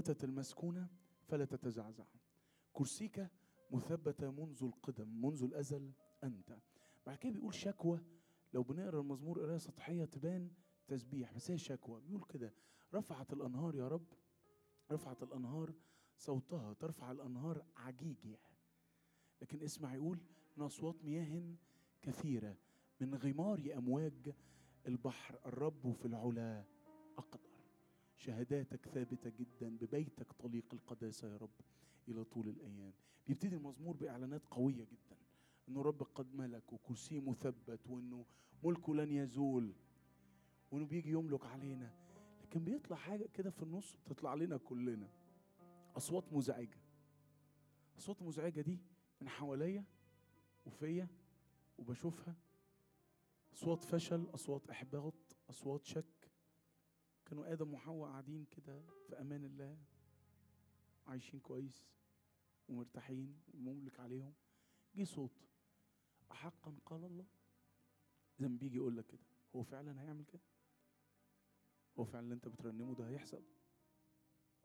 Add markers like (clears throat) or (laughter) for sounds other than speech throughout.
تثبتت المسكونة فلا تتزعزع. كرسيك مثبتة منذ القدم منذ الأزل أنت. بعد كده بيقول شكوى. لو بنقرأ المزمور قراية سطحية تبان تسبيح بس هي شكوى. بيقول كده رفعت الأنهار يا رب رفعت الأنهار صوتها ترفع الأنهار عجيجها. لكن اسمع يقول من أصوات مياه كثيرة من غمار أمواج البحر. الرب في العلا أقدر. شهاداتك ثابتة جدا ببيتك طليق القداسة يا رب إلى طول الأيام. بيبتدي المزمور بإعلانات قوية جدا إنه رب قد ملك وكرسيه مثبت وإنه ملكه لن يزول وإنه بيجي يملك علينا. لكن بيطلع حاجة كده في النص بتطلع لنا كلنا. أصوات مزعجة. أصوات مزعجة دي من حواليا وفيا وبشوفها. أصوات فشل أصوات إحباط أصوات شك. كانوا آدم وحواء قاعدين كده في أمان الله عايشين كويس ومرتاحين ومملك عليهم. جه صوت. أحقا قال الله ما بيجي يقول لك كده هو فعلا هيعمل كده؟ هو فعلا اللي أنت بترنمه ده هيحصل؟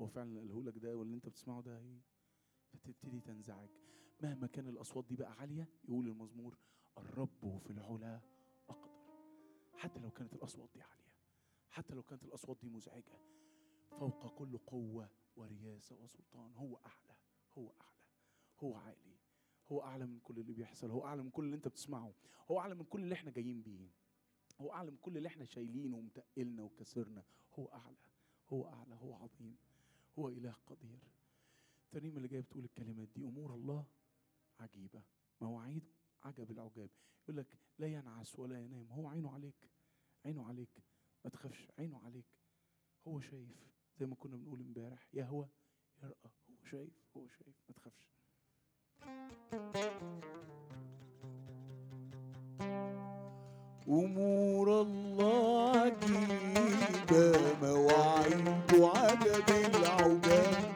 هو فعلا اللي قاله لك ده واللي أنت بتسمعه ده هي؟ فتبتدي تنزعج. مهما كان الأصوات دي بقى عالية يقول المزمور الرب في العلا أقدر. حتى لو كانت الأصوات دي عالية. حتى لو كانت الأصوات دي مزعجة فوق كل قوة ورياسة وسلطان. هو أعلى هو أعلى هو عالي. هو أعلى من كل اللي بيحصل هو أعلى من كل اللي أنت بتسمعه هو أعلى من كل اللي إحنا جايين بيه هو أعلى من كل اللي إحنا شايلينه ومتقلنا وكسرنا. هو أعلى هو أعلى هو عظيم هو إله قدير. الترنيمه اللي جاية بتقول الكلمات دي أمور الله عجيبة. مواعيده عجب العجاب. يقول لك لا ينعس ولا ينام. هو عينه عليك عينه عليك. ما تخافش عينه عليك. هو شايف زي ما كنا بنقول امبارح يهوى يرأى هو شايف هو شايف. ما تخافش. أمور الله عجيبة مواعيد عجب العجاب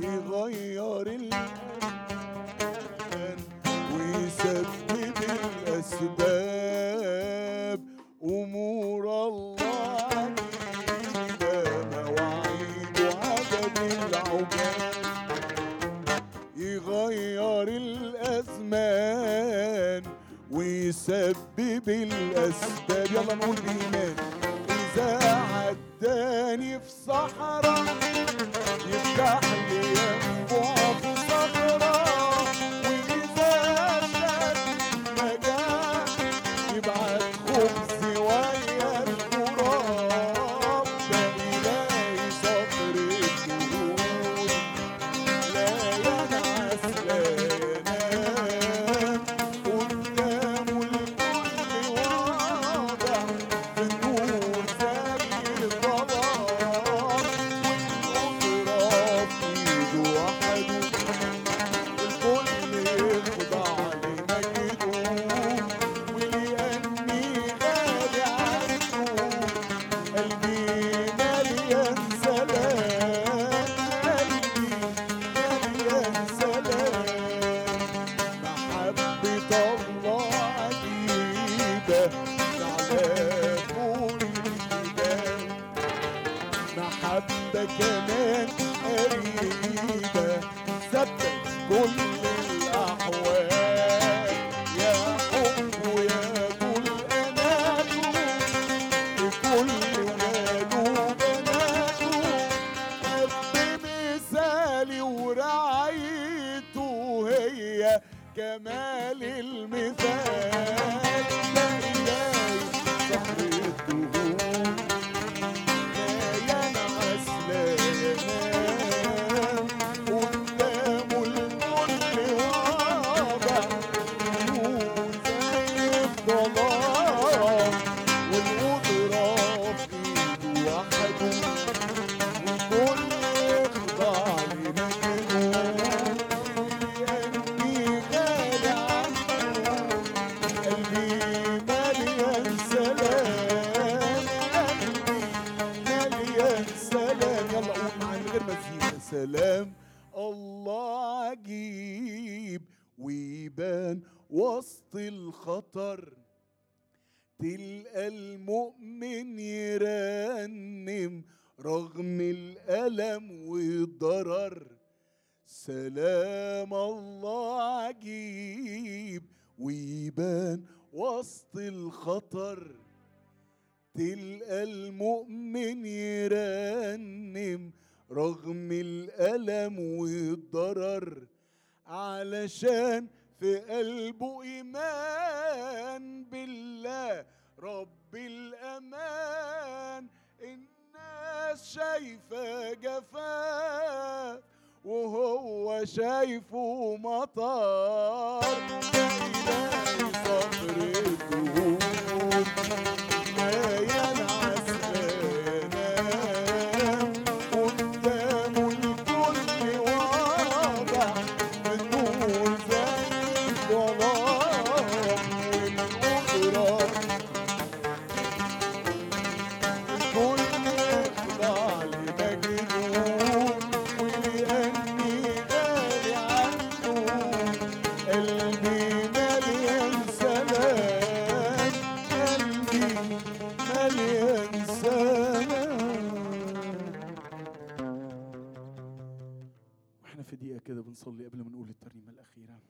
يغير الألوان ويسبب الأسباب أمور الله. عجيبة مواعيد عجب العجاب يغير الأزمان ويسبب الأسباب. يلا نقول بإيمان. إذا عداني في صحراء يفتح لي ينبوع كمان قريبة. ثبت كل الأحوال. يا حب ويا كل أناته لكل ولاده بناته رب مثالي ورعايته هي كمال رغم الألم والضرر. سلام الله عجيب. ويبان وسط الخطر. تلقى المؤمن يرنم. رغم الألم والضرر. علشان في قلبه إيمان بالله. رب الأمان. الناس شايفة جفاف وهو شايفه مطر. صبر الدهور بنصلي قبل ما نقول الترنيمة الأخيرة.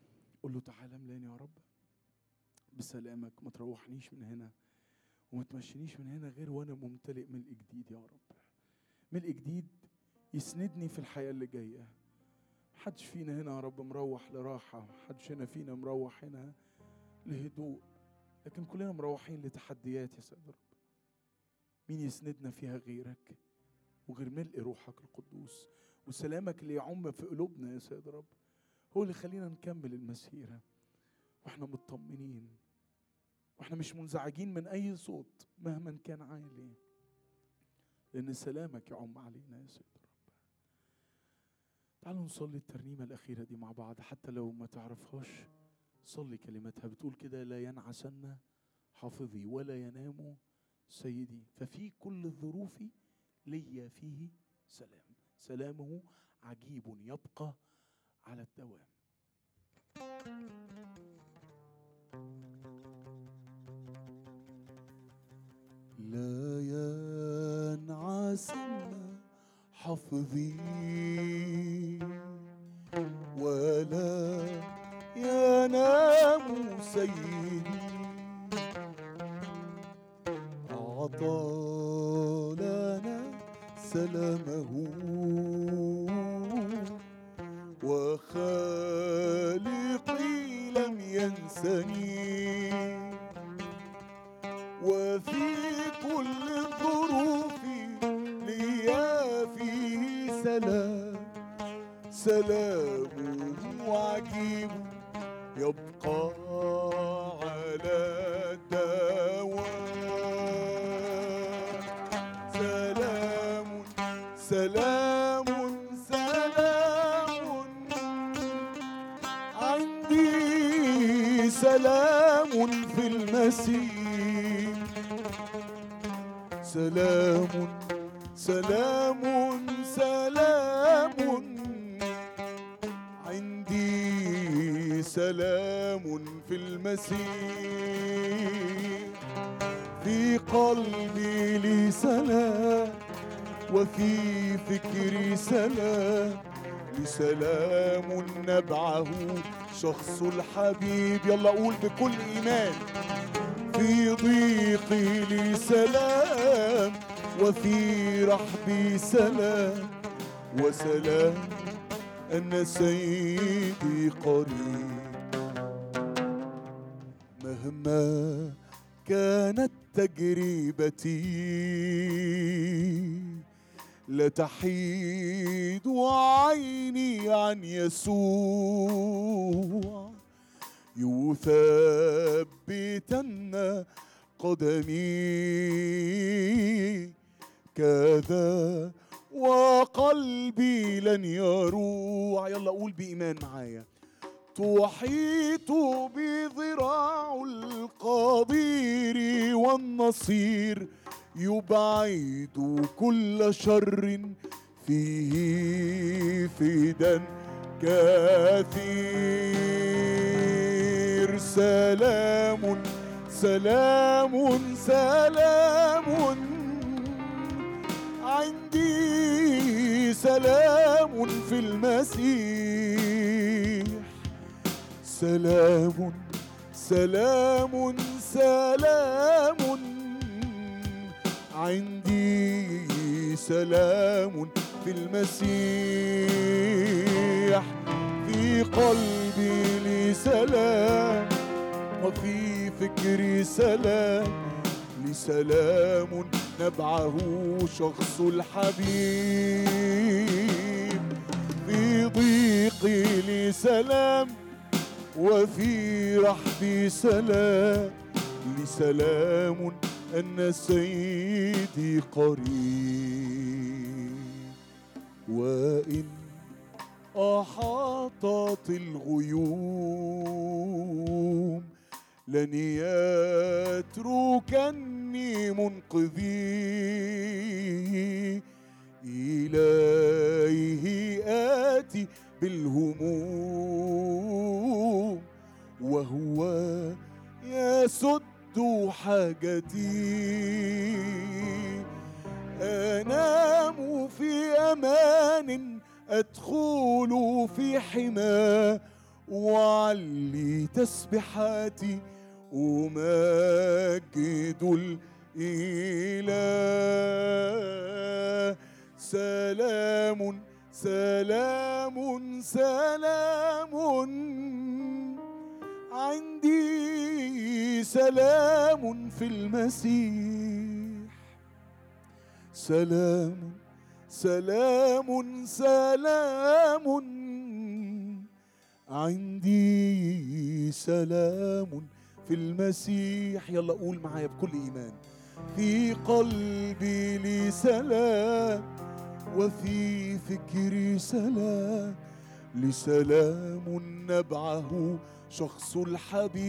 قول له تعالى املاني يا رب. بسلامك ما تروحنيش من هنا. وما تمشينيش من هنا غير وأنا ممتلئ ملء جديد يا رب. ملء جديد يسندني في الحياة اللي جاية. محدش فينا هنا يا رب مروح لراحة محدش هنا فينا مروح هنا لهدوء. لكن كلنا مروحين لتحديات يا سيد رب. مين يسندنا فيها غيرك؟ وغير ملء روحك القدوس وسلامك اللي يعم في قلوبنا يا سيد رب. هو اللي يخلينا نكمل المسيرة. وإحنا مطمنين. وإحنا مش منزعجين من أي صوت مهما كان عالي. لأن سلامك يعم علينا يا سيد تعالوا نصلي الترنيمة الأخيرة دي مع بعض حتى لو ما تعرفهاش. صلي كلماتها بتقول كده لا ينعسن حافظي ولا ينام سيدي. ففي كل الظروف لي فيه سلام. سلامه عجيب يبقى على الدوام. لا ينعسن حفظي. ولا ينام سيدي. أعطى لنا سلامه وخالقي لم ينسني. وفي كل الظروف سلام. سلامه عجيب يبقى على الدوام سلام سلام سلام عندي سلام في المسيح سلام سلام. سلام. عندي سلام في المسيح. في قلبي لي سلام وفي فكري سلام. لسلام نبعه شخص الحبيب. يلا قول بكل إيمان. في ضيقي لي سلام وفي رحبي سلام وسلام أن سيدي قريب. مهما كانت تجربتي لا تحيد عيني عن يسوع. يثبتن قدمي كذا وقلبي لن يروع. يلا قول بإيمان معايا. تحيط بذراع القدير والنصير. يبعد كل شر فيه فدا كثير. سلام سلام سلام. عندي سلام في المسيح. سلام سلام سلام. عندي سلام في المسيح. في قلبي لي سلام وفي فكري سلام. لي سلام نبعه شخص الحبيب. في ضيقي لي سلام وفي رحبي سلام. لي سلام أن سيدي قريب. وإن أحاطت الغيوم لن يتركني منقذي. إليه آتي بالهموم وهو يسد حاجتي. أنام في أمان أدخل في حماه وعلي تسبحاتي. أمجد الإله. سلام سلام سلام. عندي سلام في المسيح. سلام سلام سلام. عندي سلام في المسيح. يلا قول معايا بكل إيمان. في قلبي لي سلام وفي فكري سلام. لسلام نبعه شخص الحبيب.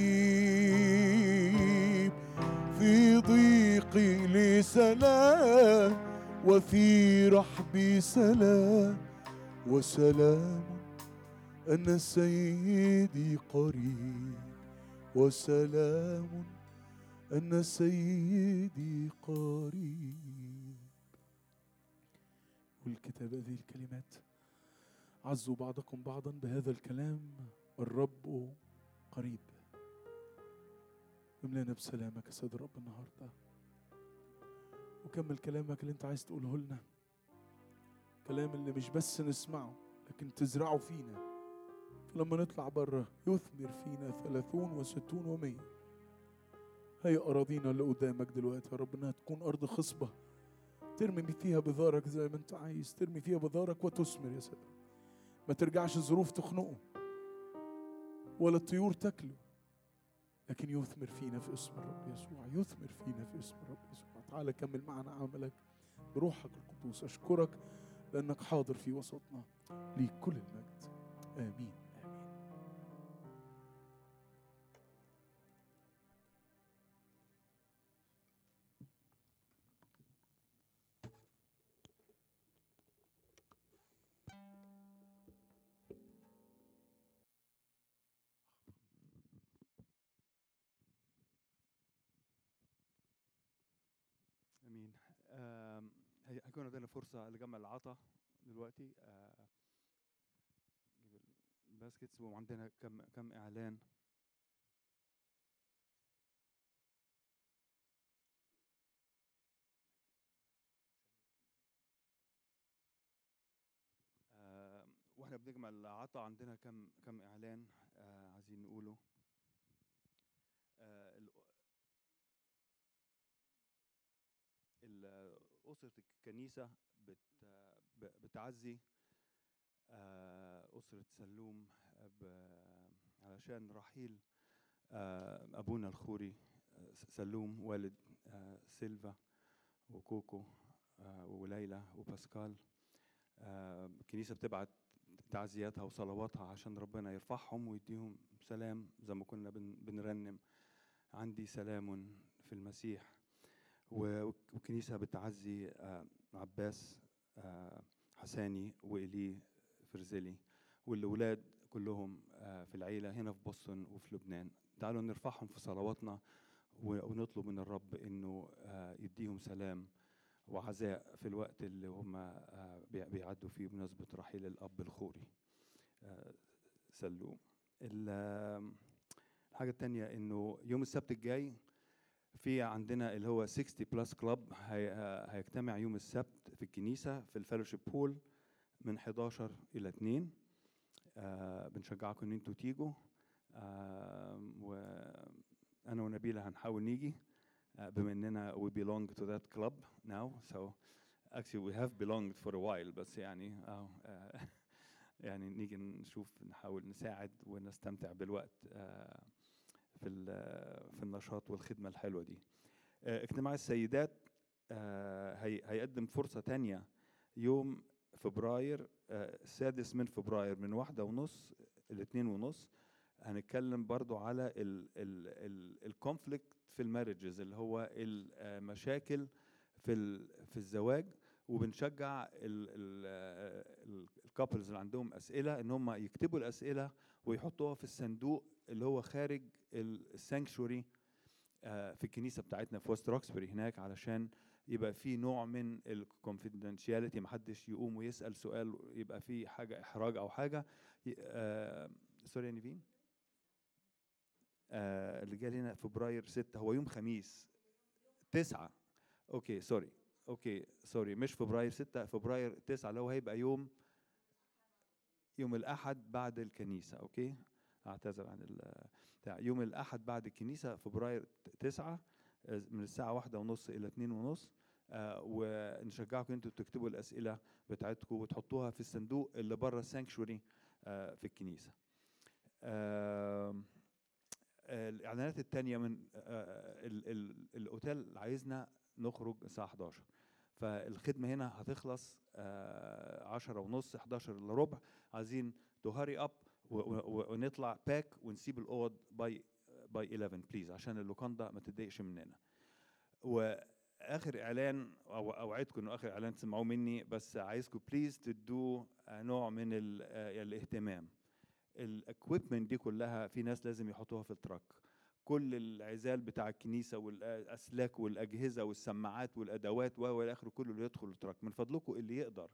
في ضيقي لي سلام وفي رحبي سلام. وسلام أن سيدي قريب. وسلام أن سيدي قريب. والكتاب هذه الكلمات. عزوا بعضكم بعضا بهذا الكلام. الرب قريب. املأنا بسلامك يا سيد الرب النهارده. وكمل كلامك اللي انت عايز تقوله لنا. كلام اللي مش بس نسمعه لكن تزرعه فينا. فلما نطلع بره يثمر فينا ثلاثون وستون ومية. هي أراضينا اللي قدامك دلوقتي يا رب إنها تكون أرض خصبة. ترمي فيها بذارك زي ما أنت عايز ترمي فيها بذارك وتثمر يا سيد ما ترجعش الظروف تخنقه ولا الطيور تاكله. لكن يثمر فينا في اسم الرب يسوع يثمر فينا في اسم الرب يسوع. تعالى كمل معنا عملك بروحك القدوس. أشكرك لأنك حاضر في وسطنا ليك كل المجد. آمين. هيكون عندنا فرصة لجمع العطا دلوقتي. آه، نجيب الباسكتس وعندنا كم كم إعلان. آه، وإحنا بنجمع العطا عندنا كم كم إعلان آه، عايزين نقوله آه، ال- ال- أسرة الكنيسة بت بتعزي آه، أسرة سلوم علشان رحيل آه، أبونا الخوري آه، سلوم والد سيلفا وكوكو وليلى وباسكال الكنيسة بتبعت تعزياتها وصلواتها عشان ربنا يرفعهم ويديهم سلام زي ما كنا بن- بنرنم. عندي سلام في المسيح. و- والكنيسة بتعزي آه، عباس آه، حساني وإلي فرزلي والأولاد كلهم آه، في العيلة هنا في بoston وفي لبنان. تعالوا نرفعهم في صلواتنا ونطلب من الرب إنه يديهم سلام وعزاء في الوقت اللي هم بي- بيعدوا فيه بمناسبة رحيل الأب الخوري. سلوم الحاجة التانية إنه يوم السبت الجاي في عندنا اللي هو 60 plus club هيجتمع يوم السبت في الكنيسة في ال fellowship hall من 11 إلى 2 آه بنشجعكم إن أنتوا تيجوا. آه وأنا ونبيلة هنحاول نيجي. آه بما إننا we belong to that club now. So actually we have belonged for a while بس يعني آه آه (laughs) يعني نيجي نشوف نحاول نساعد ونستمتع بالوقت. آه في في النشاط والخدمة الحلوة دي. آه، اجتماع السيدات آه، هي- هيقدم فرصة تانية يوم فبراير آه، السادس من فبراير من واحدة ونص لاتنين ونص. هنتكلم برضو على ال conflict في ال marriage اللي هو المشاكل في في الزواج. وبنشجع ال couples اللي عندهم أسئلة إن هم يكتبوا الأسئلة ويحطوها في الصندوق اللي هو خارج ال sanctuary في الكنيسة بتاعتنا في West Roxbury هناك علشان يبقى في نوع من ال confidentiality محدش يقوم ويسأل سؤال يبقى في حاجة إحراج أو حاجة. آه، sorry يا نيفين آه، اللي جاي هنا فبراير 6 هو يوم خميس 9 okay sorry okay sorry مش فبراير 6 فبراير 9 اللي هو هيبقى يوم يوم الأحد بعد الكنيسة okay؟ أعتذر عن بتاع. يوم الأحد بعد الكنيسة فبراير 9 آه، من الساعة واحدة ونص إلى اتنين ونص آه، ونشجعكم إنتوا تكتبوا الأسئلة بتاعتكم وتحطوها في الصندوق اللي بره ال sanctuary في الكنيسة. آه، الإعلانات من آه، ال- ال- الأوتيل عايزنا نخرج الساعة 11 فالخدمة هنا هتخلص آه، 10 ونص 11 الا ربع. عايزين to hurry up ونطلع pack ونسيب الأوض by by 11 please عشان اللوكاندا ما تتضايقش مننا. وآخر إعلان أو أوعدكم إنه آخر إعلان تسمعوه مني بس عايزكم please تدوا نوع من آه، الاهتمام. ال equipment دي كلها في ناس لازم يحطوها في ال truck كل العزال بتاع الكنيسة والأسلاك والأجهزة والسماعات والأدوات و إلى اخره كله اللي يدخل ال truck من فضلكم اللي يقدر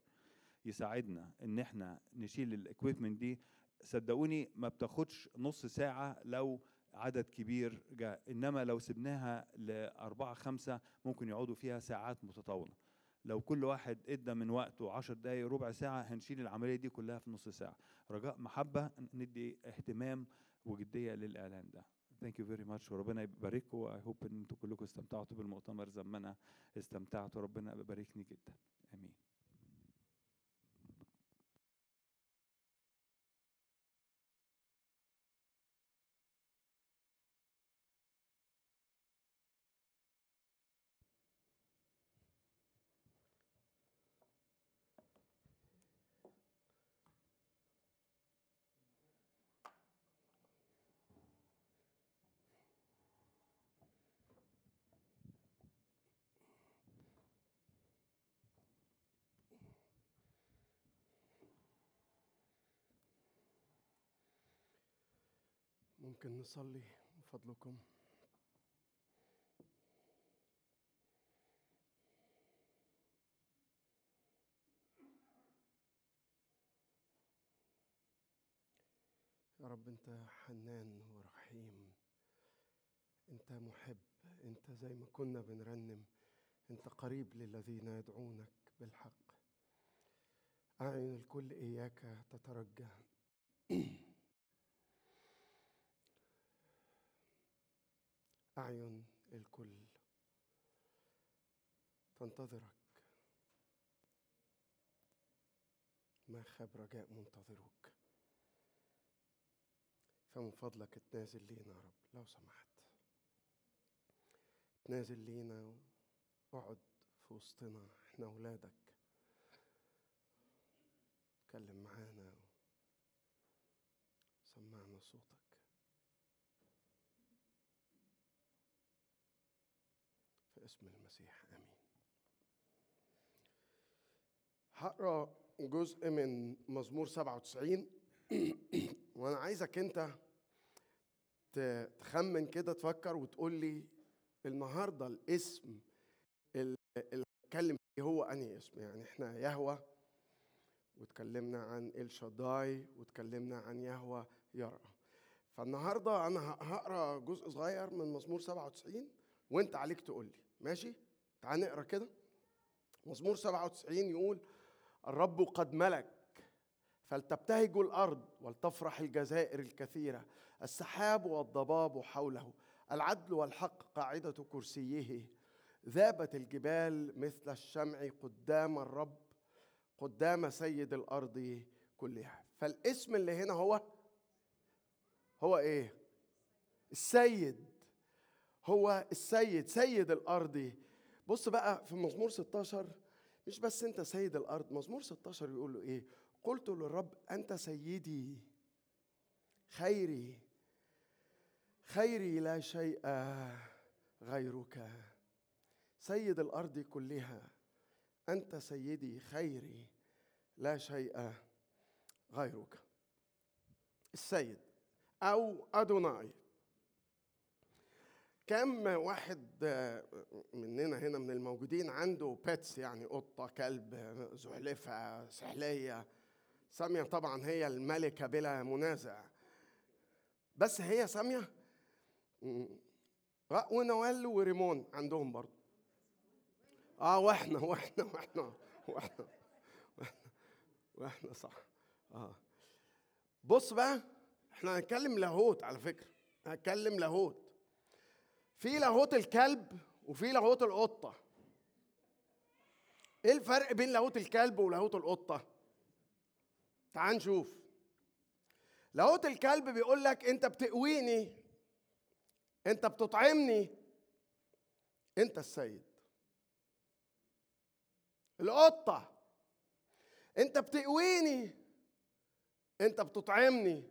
يساعدنا إن إحنا نشيل الاكويبمنت دي. صدقوني ما بتاخدش نص ساعة لو عدد كبير جاء. إنما لو سبناها لأربعة خمسة ممكن يقعدوا فيها ساعات متطاولة. لو كل واحد إدى من وقته عشر دقايق ربع ساعة هنشيل العملية دي كلها في نص ساعة. رجاء محبة ندي اهتمام وجدية للإعلان ده. ثانك يو فيري ماتش وربنا يبارككم اي هوب ان انتوا كلكم استمتعتوا بالمؤتمر زي ما انا استمتعت وربنا يباركني جدا امين ممكن نصلي من فضلكم. يا رب أنت حنان ورحيم. أنت محب. أنت زي ما كنا بنرنم. أنت قريب للذين يدعونك بالحق. أعين الكل إياك تترجى. (clears throat) أعين الكل. تنتظرك ما خاب رجاء منتظروك فمن فضلك اتنازل لينا يا رب لو سمحت. اتنازل لينا واقعد في وسطنا إحنا اولادك اتكلم معانا. سمعنا صوتك. اسم المسيح آمين. هقرأ جزء من مزمور 97 (clears throat) وأنا عايزك أنت تخمن كده تفكر وتقول لي النهارده الاسم ال- اللي هتكلم فيه هو أنهي اسم؟ يعني إحنا يهوى واتكلمنا عن الشداي واتكلمنا عن يهوى يرى. فالنهاردة أنا هقرأ جزء صغير من مزمور 97 وأنت عليك تقول لي. ماشي؟ تعال نقرا كده. مزمور 97 يقول الرب قد ملك فلتبتهج الأرض ولتفرح الجزائر الكثيرة. السحاب والضباب حوله العدل والحق قاعدة كرسيه. ذابت الجبال مثل الشمع قدام الرب قدام سيد الأرض كلها. فالاسم اللي هنا هو هو إيه؟ السيد. هو السيد سيد الأرض. بص بقى في مزمور 16 مش بس أنت سيد الأرض مزمور 16 يقول له إيه؟ قلت للرب أنت سيدي. خيري خيري لا شيء غيرك. سيد الأرض كلها أنت سيدي خيري لا شيء غيرك. السيد أو أدوناي. كم واحد آه، مننا هنا من الموجودين عنده pets يعني قطة كلب زحلفة سحلية. سامية طبعا هي الملكة بلا منازع. بس هي. آه، ونوال وريمون عندهم برضه. آه وإحنا وإحنا وإحنا وإحنا وإحنا, وإحنا صح. آه. بص بقى إحنا هنتكلم لاهوت على فكرة. هنتكلم لاهوت. في لاهوت الكلب وفي لاهوت القطة. إيه الفرق بين لاهوت الكلب ولاهوت القطة؟ تعال نشوف. لاهوت الكلب بيقول لك أنت بتقويني أنت بتطعمني أنت السيد. القطة أنت بتقويني أنت بتطعمني.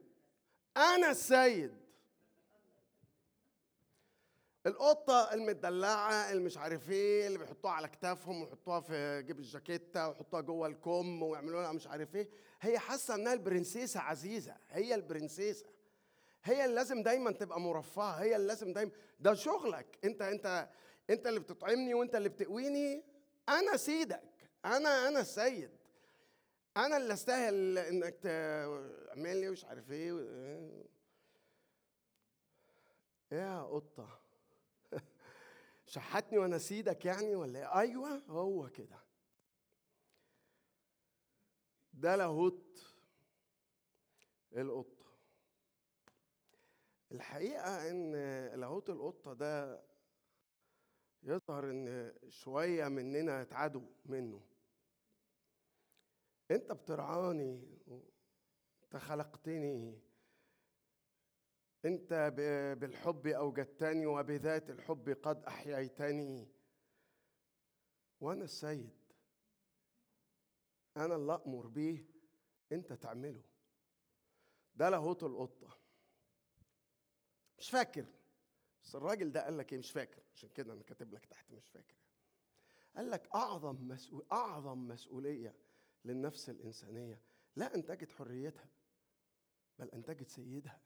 أنا السيد. القطة المدلعة اللي مش عارف إيه اللي بيحطوها على كتافهم ويحطوها في جيب الجاكيتة ويحطوها جوه الكم ويعملوا لها مش عارف إيه. هي حاسة إنها البرنسيسة عزيزة هي البرنسيسة. هي اللي لازم دايما تبقى مرفهة هي اللي لازم دايما. ده شغلك. أنت أنت أنت اللي بتطعمني وأنت اللي بتقويني. أنا سيدك. أنا أنا السيد. أنا اللي أستاهل إنك تعمل لي مش عارف إيه. يا قطة. شحتني وأنا سيدك يعني ولا إيه؟ أيوه هو كده. ده لاهوت القطة. الحقيقة إن لاهوت القطة ده يظهر إن شوية مننا اتعدوا منه. أنت بترعاني انت خلقتني انت بالحب اوجدتني وبذات الحب قد احييتني. وأنا السيد أنا اللي أمر بيه انت تعمله. ده لاهوت القطة. مش فاكر. بس الراجل ده قال لك إيه؟ مش فاكر. عشان كده أنا كاتب لك تحت مش فاكر. قال لك اعظم مسؤول اعظم مسؤولية للنفس الإنسانية لا أن تجد حريتها بل أن تجد سيدها.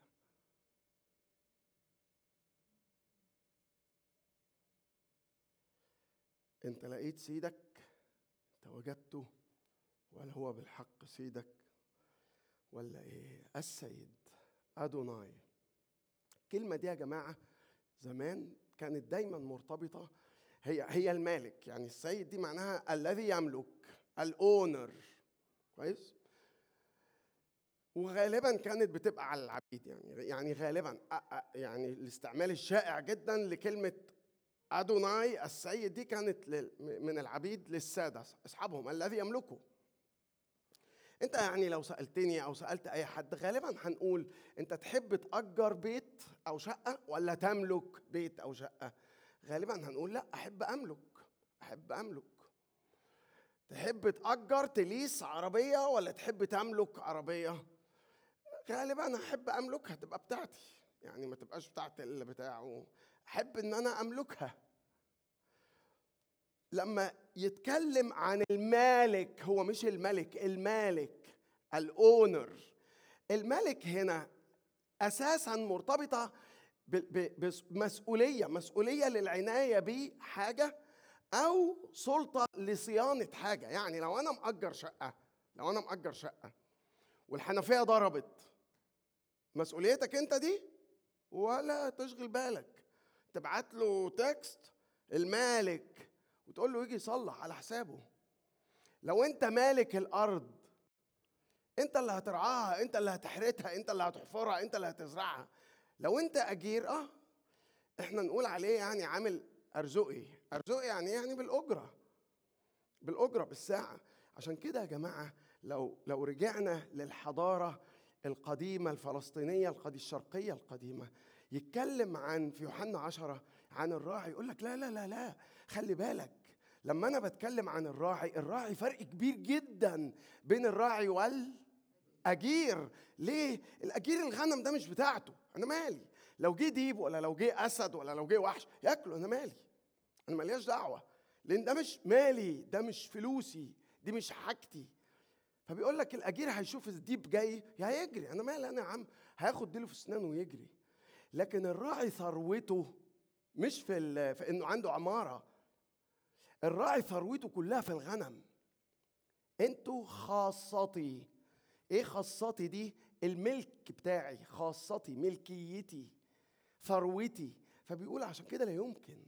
انت لقيت سيدك انت وجدته ولا هو بالحق سيدك ولا إيه؟ السيد أدوناي. الكلمة دي يا جماعة زمان كانت دايما مرتبطة هي هي المالك يعني السيد دي معناها الذي يملك الأونر. كويس؟ وغالبا كانت بتبقى على العبيد يعني يعني غالبا يعني الاستعمال الشائع جدا لكلمة أدوناي السيد دي كانت من العبيد للسادة أصحابهم الذي يملكه. أنت يعني لو سألتني أو سألت أي حد غالبا هنقول أنت تحب تأجر بيت أو شقة ولا تملك بيت أو شقة؟ غالبا هنقول لا أحب أملك أحب أملك. تحب تأجر تليس عربية ولا تحب تملك عربية؟ غالبا أحب املكها تبقى بتاعتي. يعني ما تبقاش بتاعت اللي بتاعه. أحب إن أنا أملكها. لما يتكلم عن المالك هو مش الملك المالك الأونر. الملك هنا أساسا مرتبطة بمسؤولية مسؤولية للعناية بحاجة أو سلطة لصيانة حاجة. يعني لو أنا مأجر شقة لو أنا مأجر شقة والحنفية ضربت مسؤوليتك أنت دي؟ ولا تشغل بالك. تبعت له تكست المالك وتقول له يجي يصلح على حسابه. لو انت مالك الأرض انت اللي هترعاها انت اللي هتحرتها انت اللي هتحفرها انت اللي هتزرعها. لو انت أجير آه إحنا نقول عليه يعني عامل أرزقي. أرزقي يعني إيه؟ يعني بالأجرة. بالأجرة بالساعة. عشان كده يا جماعة لو لو رجعنا للحضارة القديمة الفلسطينية القديمة الشرقية القديمة يتكلم عن في يوحنا عشرة عن الراعي يقول لك لا لا لا لا خلي بالك لما أنا بتكلم عن الراعي الراعي فرق كبير جدا بين الراعي والأجير. ليه؟ الأجير الغنم ده مش بتاعته أنا مالي. لو جه ديب ولا لو جه أسد ولا لو جه وحش ياكله أنا مالي أنا مالياش دعوة لأن ده مش مالي ده مش فلوسي دي مش حاجتي. فبيقول لك الأجير هيشوف الديب جاي هيجري أنا مالي أنا يا عم هياخد ديله في أسنانه ويجري. لكن الراعي ثروته مش في, في إنه عنده عمارة. الراعي ثروته كلها في الغنم. أنتوا خاصتي. إيه خاصتي دي؟ الملك بتاعي خاصتي ملكيتي ثروتي. فبيقول عشان كده لا يمكن.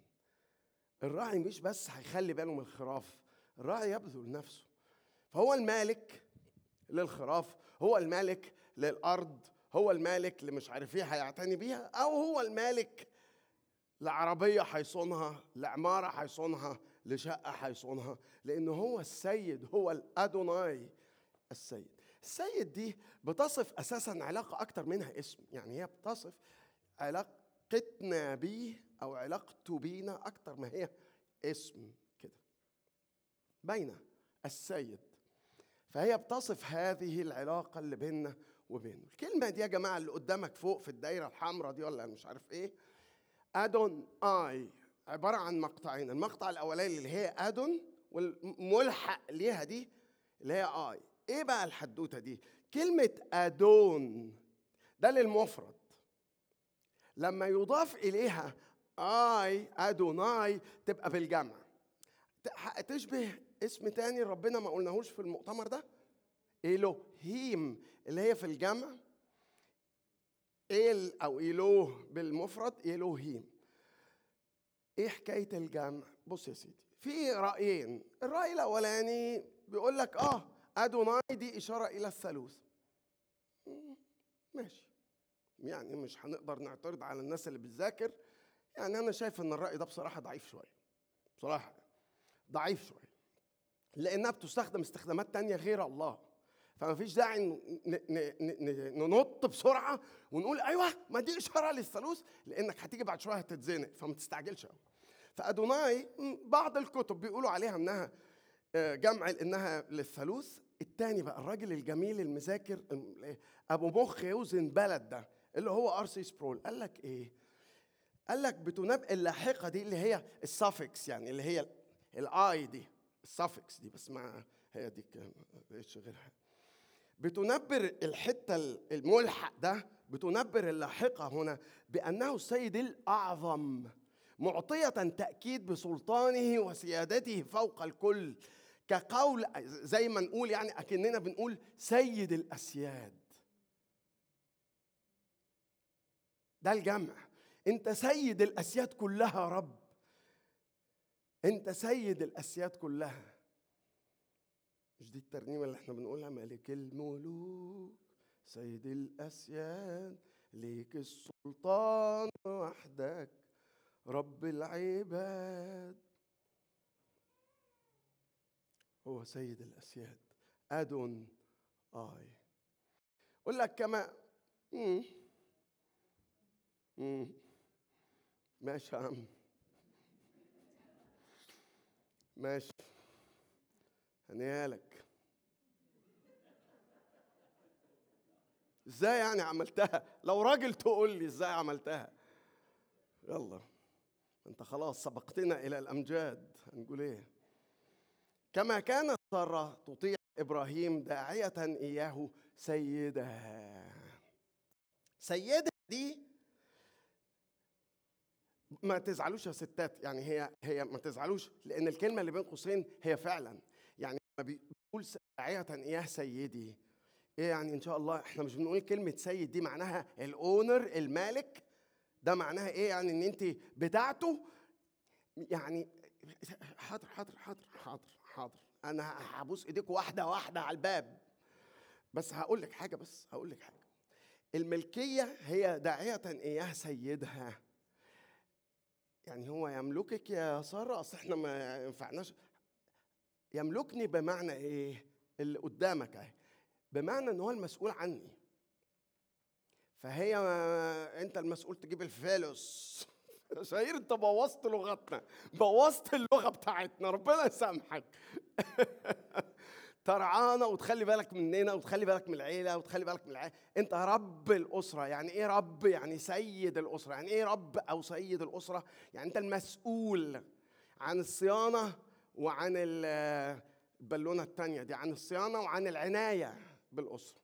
الراعي مش بس هيخلي باله من الخراف الراعي يبذل نفسه. فهو المالك للخراف هو المالك للأرض هو المالك اللي مش عارف إيه هيعتني بيها أو هو المالك لعربية هيصونها لعمارة هيصونها لشقة هيصونها لأنه هو السيد هو الأدوناي السيد. السيد دي بتصف أساسا علاقة أكتر منها اسم يعني هي بتصف علاقتنا بيه أو علاقته بينا أكتر ما هي اسم كده. باينه السيد. فهي بتصف هذه العلاقة اللي بيننا وبينه. الكلمة دي يا جماعة اللي قدامك فوق في الدايرة الحمراء دي ولا مش عارف إيه؟ أدون آي. عبارة عن مقطعين المقطع الأولاني اللي هي أدون والملحق ليها دي اللي هي آي. إيه بقى الحدوتة دي؟ كلمة أدون ده للمفرد. لما يضاف إليها آي ادوناي تبقى بالجمع. تشبه اسم تاني ربنا ما قلناهوش في المؤتمر ده؟ إلوهيم اللي هي في الجمع إيل أو إلوه بالمفرد إلوهيم إيه حكاية الجمع؟ بص يا سيدي في رأيين. الرأي الأولاني بيقول لك آه أدوناي دي إشارة إلى الثالوث. ماشي. يعني مش هنقدر نعترض على الناس اللي بتذاكر. يعني أنا شايف إن الرأي ده بصراحة ضعيف شوية. بصراحة ضعيف شوية. لأنها بتستخدم استخدامات تانية غير الله. فما فيش داعي ننط بسرعة ونقول أيوه ما دي إشارة للثالوث لأنك هتيجي بعد شوية هتتزنق فما تستعجلش قوي فأدوناي بعض الكتب بيقولوا عليها إنها آه، جمع إنها للثالوث. التاني بقى الراجل الجميل المذاكر ال- أبو مخ يوزن بلد ده اللي هو آر سي سبرول. قال لك إيه؟ قال لك بتنبئ اللاحقة دي اللي هي ال suffix يعني اللي هي الآي دي ال suffix دي بس مع هي دي ما لقيتش غيرها. بتنبر الحتة الملحق ده بتنبر اللاحقة هنا بأنه السيد الأعظم معطية تأكيد بسلطانه وسيادته فوق الكل كقول زي ما نقول يعني أكننا بنقول سيد الأسياد. ده الجمع. أنت سيد الأسياد كلها يا رب. أنت سيد الأسياد كلها. مش دي الترنيمة اللي إحنا بنقولها؟ ملك الملوك سيد الاسياد ليك السلطان وحدك رب العباد. هو سيد الأسياد. ادون اي أقول لك كما مم. مم. ماشي يا عم. ماشي. هنيالك إزاي يعني عملتها؟ لو راجل تقول لي إزاي عملتها؟ يلا. أنت خلاص سبقتنا إلى الأمجاد. هنقول إيه؟ كما كانت سارة تطيع إبراهيم داعية إياه سيدها سيدها دي ما تزعلوش يا ستات. يعني هي هي ما تزعلوش لأن الكلمة اللي بين قوسين هي فعلا. بيقول ساعية اياه سيدي إيه يعني إن شاء الله إحنا مش بنقول كلمة سيد دي معناها الأونر المالك ده معناها إيه يعني إن انت بتاعته؟ يعني حاضر حاضر حاضر حاضر حاضر. أنا هبوس ايديك واحدة واحدة على الباب. بس هقول لك حاجة بس هقول لك حاجة. الملكية هي داعية اياه سيدها؟ يعني هو يملكك يا سارة أصل إحنا ما ينفعناش يملكني بمعنى إيه؟ اللي قدامك أهي. بمعنى إن هو المسؤول عني. فهي أنت المسؤول تجيب الفلوس. (laughs) شهير أنت بوظت لغتنا. بوظت اللغة بتاعتنا. ربنا يسامحك. (laughs) ترعانا وتخلي بالك مننا وتخلي بالك من العيلة وتخلي بالك من العيله أنت رب الأسرة. يعني إيه رب؟ يعني سيد الأسرة. يعني إيه رب أو سيد الأسرة؟ يعني أنت المسؤول عن الصيانة وعن البالونه الثانية دي عن الصيانة وعن العناية بالأسرة.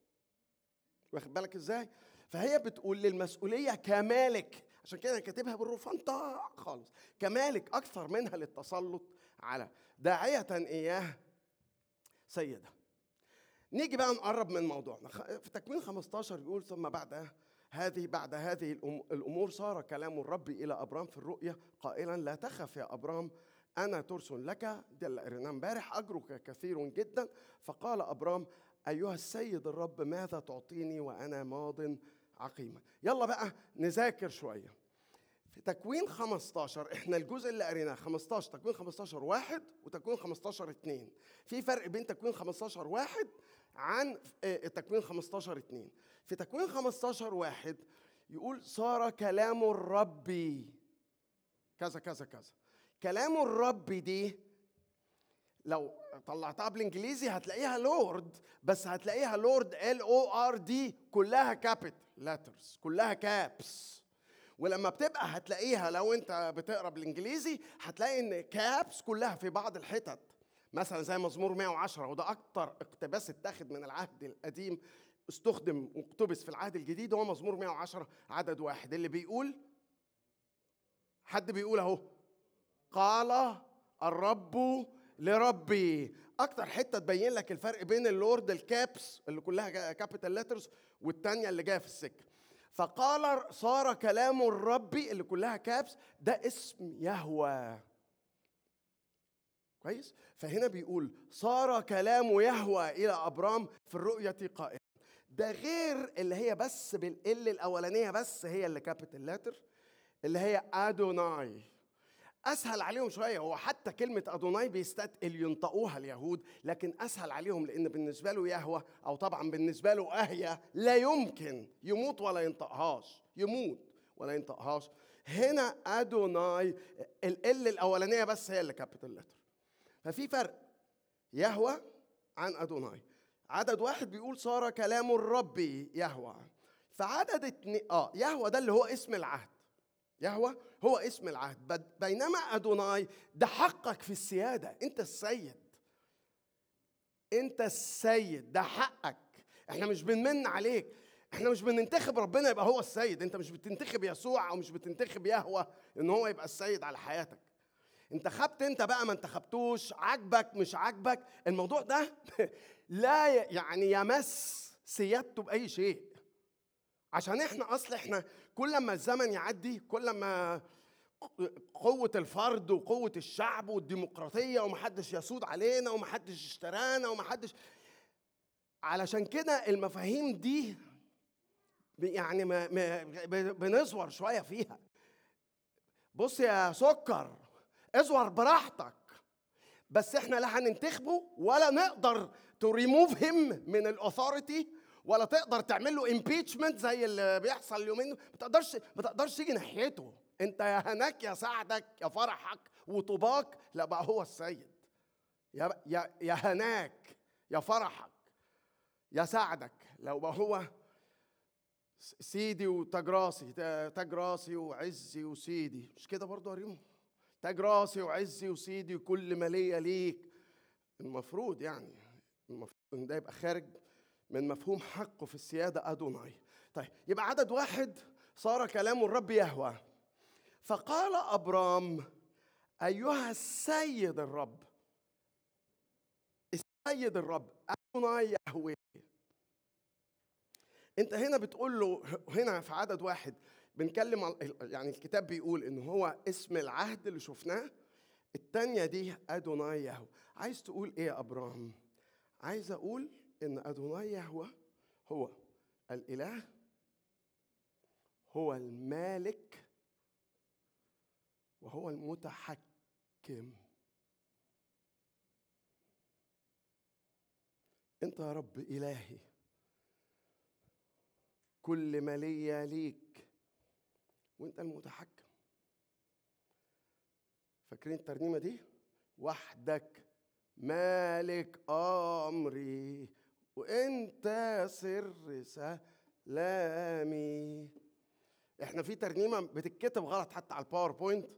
واخد بالك إزاي؟ فهي بتقول للمسؤولية كمالك عشان كده كاتبها بالرفنطة خالص كمالك أكثر منها للتسلط على. داعية إياه سيدة. نيجي بقى نقرب من موضوعنا. في تكوين 15 بيقول ثم بعد هذه بعد هذه الأمور صار كلام الرب إلى أبرام في الرؤيا قائلا لا تخف يا أبرام أنا ترس لك ده اللي قريناه امبارح أجرك كثير جدا. فقال أبرام أيها السيد الرب ماذا تعطيني وأنا ماض عقيمة يلا بقى نذاكر شوية. في تكوين 15 إحنا الجزء اللي قريناه 15 تكوين 15 واحد وتكوين 15 اتنين. في فرق بين تكوين 15 واحد عن تكوين 15 اتنين. في تكوين 15 واحد يقول صار كلام الرب كذا كذا كذا. كلام الرب دي لو طلعتها بالإنجليزي هتلاقيها لورد بس هتلاقيها Lord L O R D كلها capital letters كلها caps ولما بتبقى هتلاقيها لو أنت بتقرأ بالإنجليزي هتلاقي إن caps كلها في بعض الحتت. مثلا زي مزمور 110 وده أكتر اقتباس اتاخد من العهد القديم استخدم واقتبس في العهد الجديد هو مزمور 110 عدد واحد. اللي بيقول حد بيقول أهو قال الرب لربي. أكتر حتة تبين لك الفرق بين ال Lord ال caps اللي كلها capital letters والتانية اللي جاية في السكة. فقال صار كلام الرب اللي كلها caps ده اسم يهوى. كويس؟ فهنا بيقول صار كلام يهوى إلى أبرام في الرؤية قائلا ده غير اللي هي بس بال L الأولانية بس هي اللي capital letter اللي هي ادوناي أسهل عليهم شوية. هو حتى كلمة أدوناي بيستثقل ينطقوها اليهود لكن أسهل عليهم لأن بالنسبة له يهوى أو طبعا بالنسبة له اهيا لا يمكن يموت ولا ينطقهاش. يموت ولا ينطقهاش. هنا أدوناي ال L الأولانية بس هي اللي capital letter ففي فرق يهوى عن أدوناي. عدد واحد بيقول صار كلام الرب يهوى. فعدد اتنين آه يهوى ده اللي هو اسم العهد. يهوى هو اسم العهد. بينما أدوناي ده حقك في السيادة. أنت السيد. أنت السيد. ده حقك. إحنا مش بنمن عليك. إحنا مش بننتخب ربنا يبقى هو السيد. أنت مش بتنتخب يسوع أو مش بتنتخب يهوى إن هو يبقى السيد على حياتك. انتخبت أنت بقى ما انتخبتوش. عاجبك مش عاجبك. الموضوع ده (laughs) لا يعني يمس سيادته بأي شيء. عشان إحنا أصل إحنا كل ما الزمن يعدي كل ما قوة الفرد وقوة الشعب والديمقراطية ومحدش يسود علينا ومحدش اشترانا ومحدش علشان كده المفاهيم دي يعني ما ما بنزور شوية فيها. بص يا سكر ازور براحتك. بس إحنا لا هننتخبه ولا نقدر تو ريموف هيم من ال authority ولا تقدر تعمل له impeachment زي اللي بيحصل اليومين ما تقدرش ما تقدرش تيجي ناحيته. انت يا هناك يا سعدك يا فرحك وطوباك. لا بقى هو السيد. يا يا يا هناك يا فرحك يا سعدك لو بقى هو سيدي وتاج راسي تاج راسي وعزي وسيدي. مش كده برضه يا تاج راسي وعزي وسيدي وكل ما ليا ليك. المفروض يعني المفروض إن ده يبقى خارج من مفهوم حقه في السيادة أدوناي. طيب يبقى عدد واحد صار كلام الرب يهوى. فقال أبرام أيها السيد الرب السيد الرب أدوناي يهوه أنت هنا بتقول له هنا في عدد واحد بنكلم عن- يعني الكتاب بيقول إن هو اسم العهد اللي شفناه التانية دي أدوناي يهوه عايز تقول إيه يا إبراهيم عايز أقول إن أدوناي يهوه هو الإله هو المالك وهو المتحكم. أنت يا رب إلهي كل ما ليا ليك وأنت المتحكم. فاكرين الترنيمة دي؟ وحدك مالك أمري. وانت سر سلامي. إحنا في ترنيمة بتتكتب غلط حتى على الباوربوينت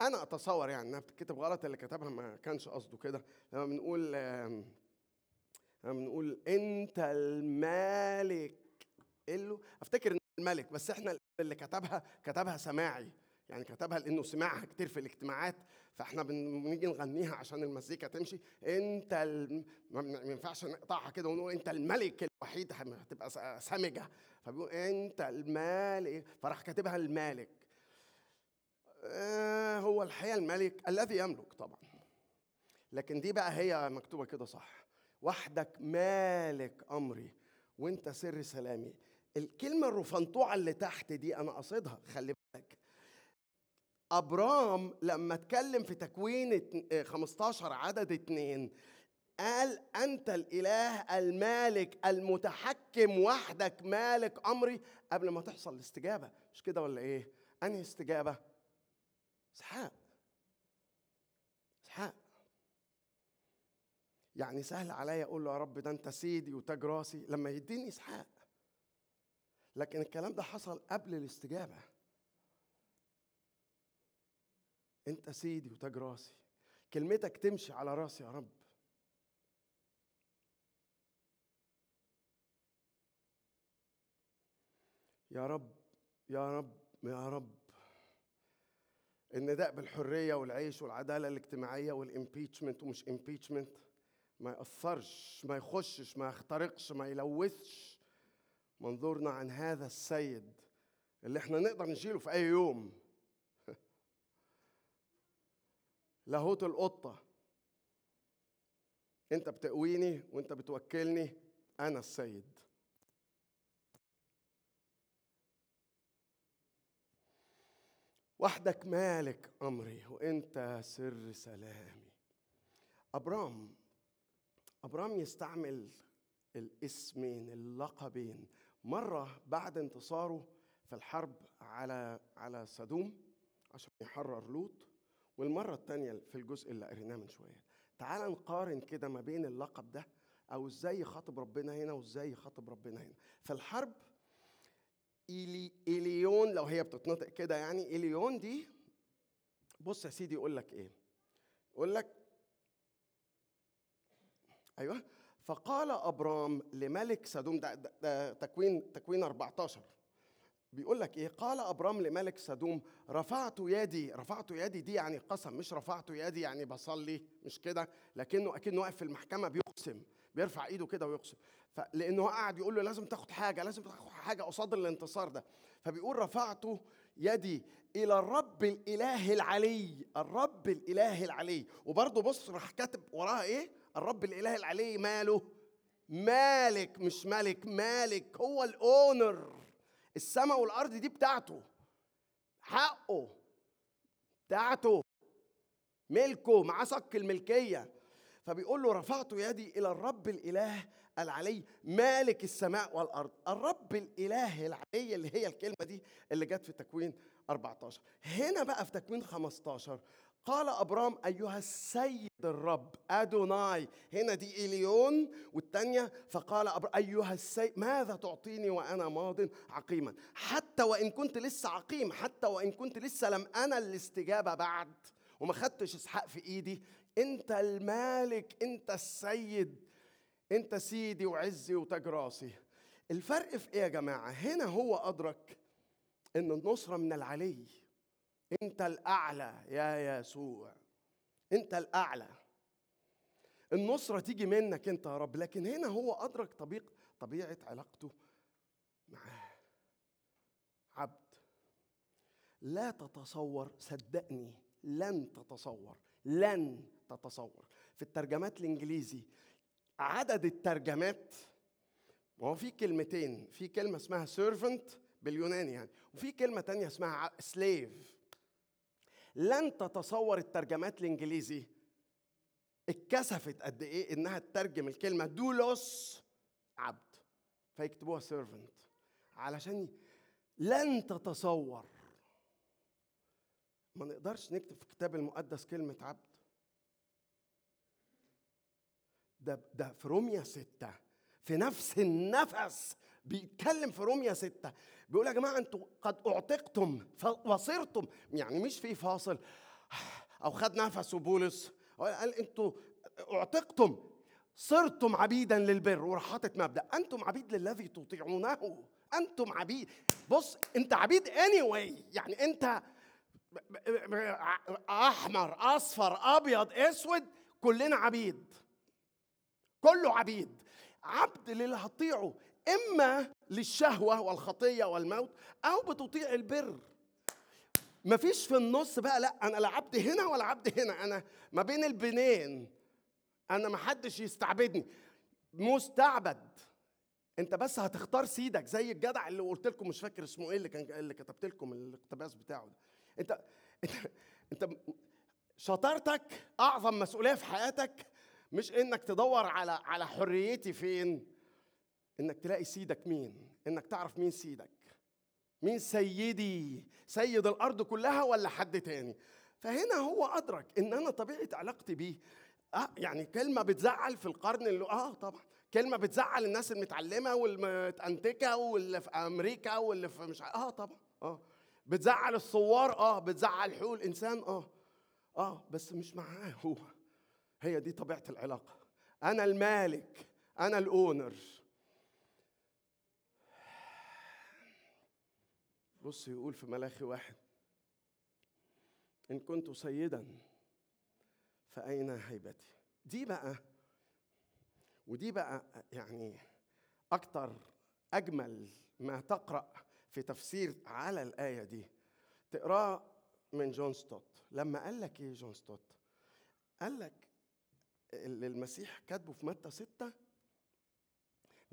أنا اتصور يعني انها بتتكتب غلط اللي كتبها ما كانش قصده كده. لما بنقول لما بنقول انت المالك اللي افتكر ان الملك بس إحنا اللي كتبها كتبها سماعي. يعني كتبها لإنه سمعها كتير في الاجتماعات. فاحنا بن- بنيجي نغنيها عشان المزيكا تمشي. انت. ما ينفعش نقطعها كده ونقول انت الملك الوحيد هتبقى سمجه فبيقول انت المالك فراح كاتبها المالك. آه هو الحقيقة الملك الذي يملك طبعا. لكن دي بقى هي مكتوبة كده صح. وحدك مالك أمري وانت سر سلامي. الكلمة الرفنطوعه اللي تحت دي أنا قصدها خلي بالك أبرام لما اتكلم في تكوين اتن- آه، 15 عدد اتنين قال أنت الإله المالك المتحكم وحدك مالك أمري. قبل ما تحصل الاستجابة مش كده ولا إيه؟ أنهي استجابة؟ إسحاق. إسحاق. يعني سهل عليا أقول له يا رب ده أنت سيدي وتاج راسي لما يديني إسحاق. لكن الكلام ده حصل قبل الاستجابة. انت سيدي وتاج راسي. كلمتك تمشي على راسي يا رب. يا رب يا رب يا رب. النداء بالحرية والعيش والعدالة الاجتماعية وال impeachment ومش impeachment ما يأثرش ما يخشش ما يخترقش ما يلوثش منظورنا عن هذا السيد اللي إحنا نقدر نشيله في أي يوم. لاهوت القطة. انت بتقويني وانت بتوكلني أنا السيد. وحدك مالك أمري وأنت سر سلامي. أبرام أبرام يستعمل الاسمين اللقبين. مرة بعد انتصاره في الحرب على على سدوم عشان يحرر لوط والمرة الثانية في الجزء اللي قريناه من شوية. تعال نقارن كده ما بين اللقب ده أو إزاي يخاطب ربنا هنا وإزاي يخاطب ربنا هنا. في الحرب إيلي إليون لو هي بتتنطق كده يعني إليون دي بص يا سيدي يقول لك إيه؟ يقول لك أيوه فقال أبرام لملك سدوم ده, ده, ده تكوين تكوين 14 بيقول لك إيه؟ قال أبرام لملك سدوم رفعت يدي رفعت يدي دي يعني قسم مش رفعت يدي يعني بصلي مش كده؟ لكنه اكنه واقف في المحكمة بيقسم بيرفع إيده كده ويقسم. فلانه هو قاعد يقول له لازم تاخد حاجة لازم تاخد حاجة قصاد الانتصار ده. فبيقول رفعت يدي إلى الرب الإله العلي الرب الإله العلي. وبرضه بص راح كاتب وراها إيه؟ الرب الإله العلي ماله؟ مالك مش ملك مالك هو الأونر. السماء والأرض دي بتاعته حقه بتاعته ملكه معاه صك الملكية. فبيقول له رفعت يدي إلى الرب الإله العلي مالك السماء والأرض. الرب الإله العلي اللي هي الكلمة دي اللي جت في تكوين 14 هنا بقى في تكوين 15 قال أبرام أيها السيد الرب أدوناي. هنا دي إليون والثانيه فقال أبرام أيها السيد ماذا تعطيني وأنا ماض عقيما؟ حتى وإن كنت لسه عقيم حتى وإن كنت لسه لم أنا الاستجابة بعد وما خدتش إسحاق في إيدي أنت المالك أنت السيد أنت سيدي وعزي وتاج راسي. الفرق في إيه يا جماعة؟ هنا هو أدرك إن النصرة من العلي. انت الاعلى يا يسوع. انت الاعلى. النصرة تيجي منك انت يا رب لكن هنا هو أدرك طبيعه طبيعة علاقته معاه. عبد لا تتصور صدقني لن تتصور لن تتصور. في الترجمات الإنجليزي عدد الترجمات ما هو في كلمتين في كلمة اسمها servant باليوناني يعني وفي كلمة تانية اسمها slave. لن تتصور الترجمات الإنجليزي اتكسفت قد إيه إنها تترجم الكلمة دولوس عبد. فيكتبوها servant. علشان لن تتصور. ما نقدرش نكتب في الكتاب المقدس كلمة عبد. ده ده في روميا ستة. في نفس النفس بيتكلم في روميا ستة بيقول يا جماعة أنتوا قد أعتقتم ف- وصرتم يعني مش في فاصل. أو خد نفسه بولس. قال أنتوا أعتقتم. صرتم عبيدا للبر. وراح حاطط مبدأ. أنتم عبيد للذي تطيعونه. أنتم عبيد. بص أنت عبيد anyway. يعني ب- أحمر أصفر أبيض أسود. كلنا عبيد. كله عبيد. عبد للي هتطيعه. إما للشهوة والخطية والموت أو بتطيع البر. مفيش في النص بقى لا أنا لا عبد هنا ولا عبد هنا أنا ما بين البنين. أنا ما حدش يستعبدني. مستعبد. أنت بس هتختار سيدك زي الجدع اللي قلت لكم مش فاكر اسمه إيه اللي كان اللي كتبت لكم الاقتباس بتاعه ده. أنت أنت أنت شطارتك أعظم مسؤولية في حياتك مش إنك تدور على على حريتي فين. إنك تلاقي سيدك مين؟ إنك تعرف مين سيدك. مين سيدي؟ سيد الأرض كلها ولا حد تاني؟ فهنا هو أدرك إن أنا طبيعة علاقتي بيه. آه يعني كلمة بتزعل في القرن اللي آه طبعا. كلمة بتزعل الناس المتعلمة والمتأنتكة واللي في أمريكا واللي في مش آه طبعا. آه. بتزعل الثوار آه بتزعل حقوق الإنسان آه. آه بس مش معاه هو. هي دي طبيعة العلاقة. أنا المالك. أنا الأونر. بص يقول في ملاخي واحد إن كنت سيدا فأين هيبتي؟ دي بقى ودي بقى يعني أكتر أجمل ما تقرأ في تفسير على الآية دي. تقراه من جون ستوت. لما قال لك إيه جون ستوت؟ قال لك اللي المسيح كاتبه في متى ستة؟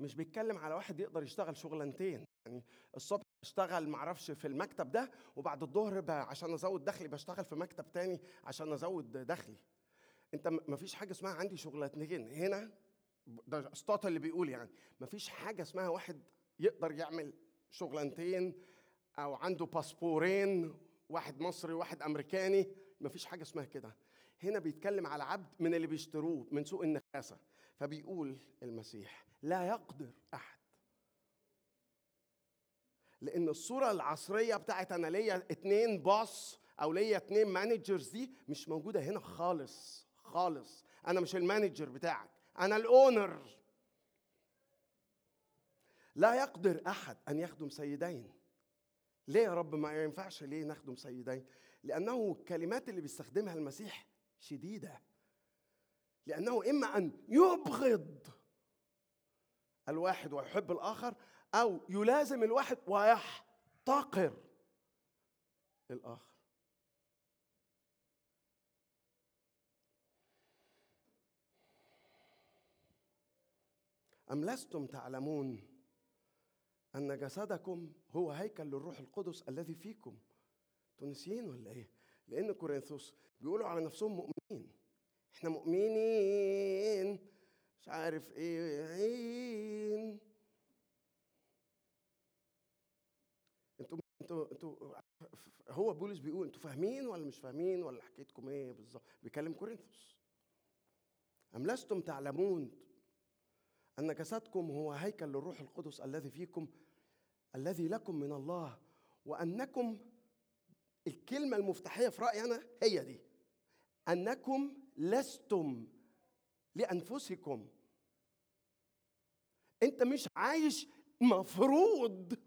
مش بيتكلم على واحد يقدر يشتغل شغلانتين. يعني الصبح بشتغل معرفش في المكتب ده وبعد الظهر عشان ازود دخلي بشتغل في مكتب تاني عشان ازود دخلي. انت مفيش حاجة اسمها عندي شغلانتين. هنا ده ستوت اللي بيقول يعني. مفيش حاجة اسمها واحد يقدر يعمل شغلانتين أو عنده باسبورين واحد مصري وواحد أمريكاني. مفيش حاجة اسمها كده. هنا بيتكلم على عبد من اللي بيشتروه من سوق النخاسة. فبيقول المسيح لا يقدر أحد لأن الصورة العصرية بتاعت أنا ليا اتنين boss أو ليا اتنين managers دي مش موجودة هنا خالص خالص. أنا مش ال manager بتاعك أنا ال owner لا يقدر أحد أن يخدم سيدين. ليه يا رب ما ينفعش ليه نخدم سيدين؟ لأنه الكلمات اللي بيستخدمها المسيح شديدة. لأنه إما أن يبغض الواحد ويحب الآخر أو يلازم الواحد ويحتقر الآخر أم لستم تعلمون أن جسدكم هو هيكل للروح القدس الذي فيكم؟ تونسيين ولا إيه؟ لأن كورنثوس بيقولوا على نفسهم مؤمنين. إحنا مؤمنين مش عارف إيه عين. أنتوا أنتوا هو بولس بيقول أنتوا فاهمين ولا مش فاهمين ولا حكيتكم إيه بالظبط؟ بيكلم كورنثوس. أم لستم تعلمون؟ أن جسدكم هو هيكل للروح القدس الذي فيكم الذي لكم من الله وأنكم الكلمة المفتاحية في رأيي أنا هي دي. أنكم لستم لأنفسكم. أنت مش عايش مفروض.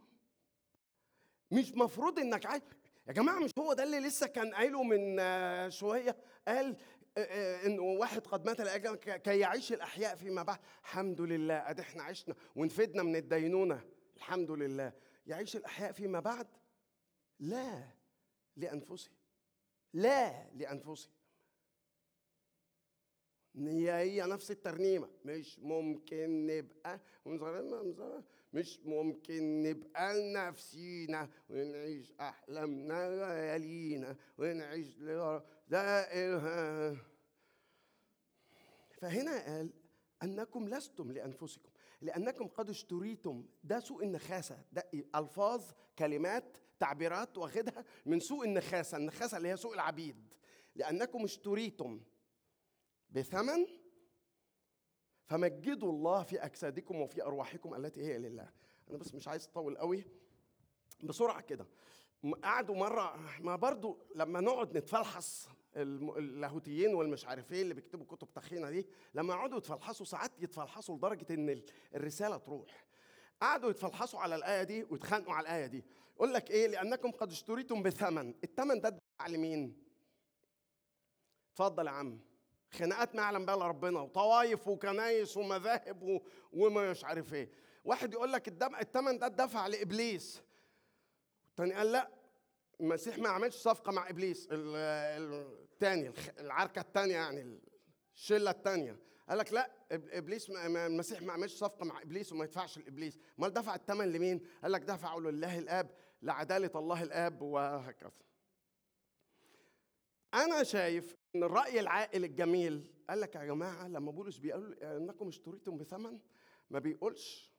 مش مفروض إنك عايز يا جماعة مش هو ده اللي لسه كان قايله من آه، شوية؟ قال آه، آه، انه واحد قد مات لأجل كي يعيش الأحياء فيما بعد. الحمد لله أدي إحنا عشنا ونفدنا من الدينونة. الحمد لله. يعيش الأحياء فيما بعد؟ لا. لانفسهم لا لانفسهم هي هي نفس الترنيمة. مش ممكن نبقى مش ممكن نبقى لنفسينا ونعيش احلامنا ليالينا ونعيش لورا دائرها. فهنا قال أنكم لستم لأنفسكم لأنكم قد اشتريتم. ده سوء النخاسة. ده ألفاظ كلمات تعبيرات واخدها من سوء النخاسة. النخاسة اللي هي سوء العبيد. لأنكم اشتريتم بثمن فمجدوا الله في أجسادكم وفي أرواحكم التي هي لله. أنا بس مش عايز أطول قوي. بسرعة كده. قعدوا مرة ما برضو لما نقعد نتفلحص اللاهوتيين والمش عارف إيه اللي بيكتبوا كتب تخينة دي لما يقعدوا يتفلحصوا ساعات يتفلحصوا لدرجة إن ال- الرسالة تروح. قعدوا يتفلحصوا على الآية دي ويتخانقوا على الآية دي. يقول لك إيه؟ لأنكم قد اشتريتم بثمن. الثمن ده اتدفع لمين؟ اتفضل يا عم. خناقات ما يعلم بها إلا ربنا وطوايف وكنايس ومذاهب ومش عارف إيه. واحد يقول لك الثمن ده اتدفع لإبليس. التاني قال لا المسيح ما عملش صفقة مع إبليس. ال- ال- التاني الخ- العركة التانية يعني الشلة التانية. قال لك لا إبليس المسيح ما عملش صفقة مع إبليس وما يدفعش لإبليس. أمال دفع الثمن لمين؟ قال لك دفعه لله الآب لعدالة الله الآب وهكذا. أنا شايف إن الرأي العاقل الجميل قال لك يا جماعة لما بولس بيقول إنكم اشتريتم بثمن ما بيقولش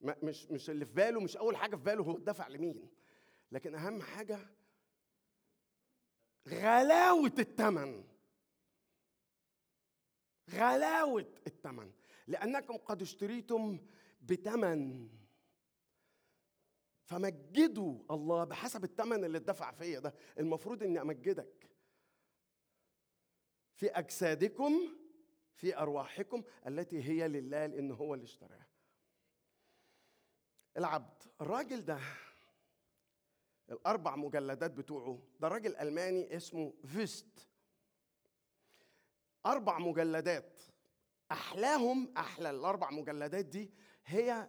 ما مش مش اللي في باله مش أول حاجة في باله هو الدفع لمين. لكن أهم حاجة غلاوة الثمن غلاوة الثمن لأنكم قد اشتريتم بثمن فمجدوا الله بحسب الثمن اللي اتدفع فيا ده. المفروض إني أمجدك. في أجسادكم في أرواحكم التي هي لله لأن هو اللي اشتراها العبد الراجل ده الأربع مجلدات بتوعه ده راجل ألماني اسمه فيست. أربع مجلدات أحلاهم أحلى الأربع مجلدات دي هي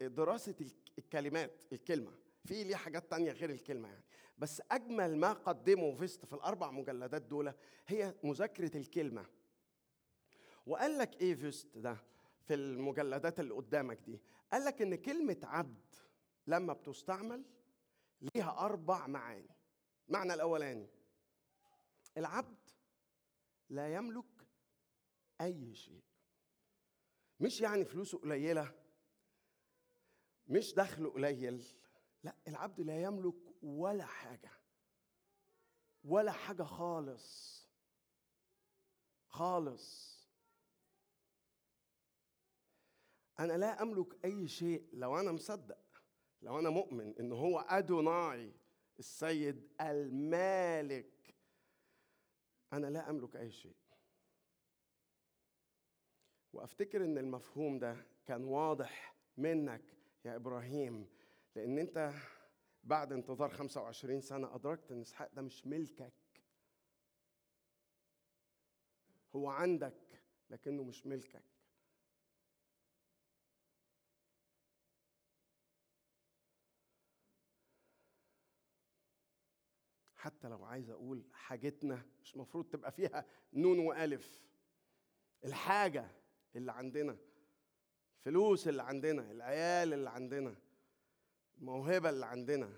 دراسة الكلمات الكلمة. في ليه حاجات تانية غير الكلمة يعني. بس أجمل ما قدمه فيست في الأربع مجلدات دول هي مذاكرة الكلمة. وقال لك إيه فيست ده في المجلدات اللي قدامك دي؟ قال لك إن كلمة عبد لما بتستعمل ليها أربع معاني. المعنى الأولاني العبد لا يملك أي شيء. مش يعني فلوسه قليلة مش دخله قليل لا العبد لا يملك ولا حاجة. ولا حاجة خالص. خالص. أنا لا أملك أي شيء لو أنا مصدق لو أنا مؤمن إن هو أدوناي السيد المالك. أنا لا أملك أي شيء. وأفتكر إن المفهوم ده كان واضح منك يا إبراهيم لأن أنت بعد انتظار 25 سنة أدركت إن إسحاق ده مش ملكك. هو عندك لكنه مش ملكك. حتى لو عايز أقول حاجتنا مش مفروض تبقى فيها نون وألف. الحاجة اللي عندنا الفلوس اللي عندنا العيال اللي عندنا الموهبه اللي عندنا.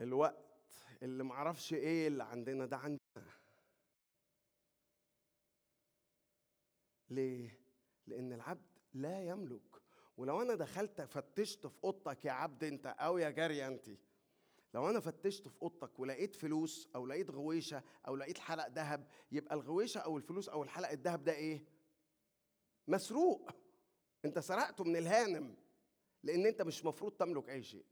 الوقت اللي معرفش إيه اللي عندنا ده عندنا. ليه؟ لأن العبد لا يملك. ولو أنا دخلت فتشت في أوضتك يا عبد أنت أو يا جاريه أنت لو أنا فتشت في أوضتك ولقيت فلوس أو لقيت غويشة أو لقيت حلق ذهب يبقى الغويشة أو الفلوس أو الحلق الذهب ده إيه؟ مسروق. أنت سرقته من الهانم. لأن أنت مش مفروض تملك أي شيء.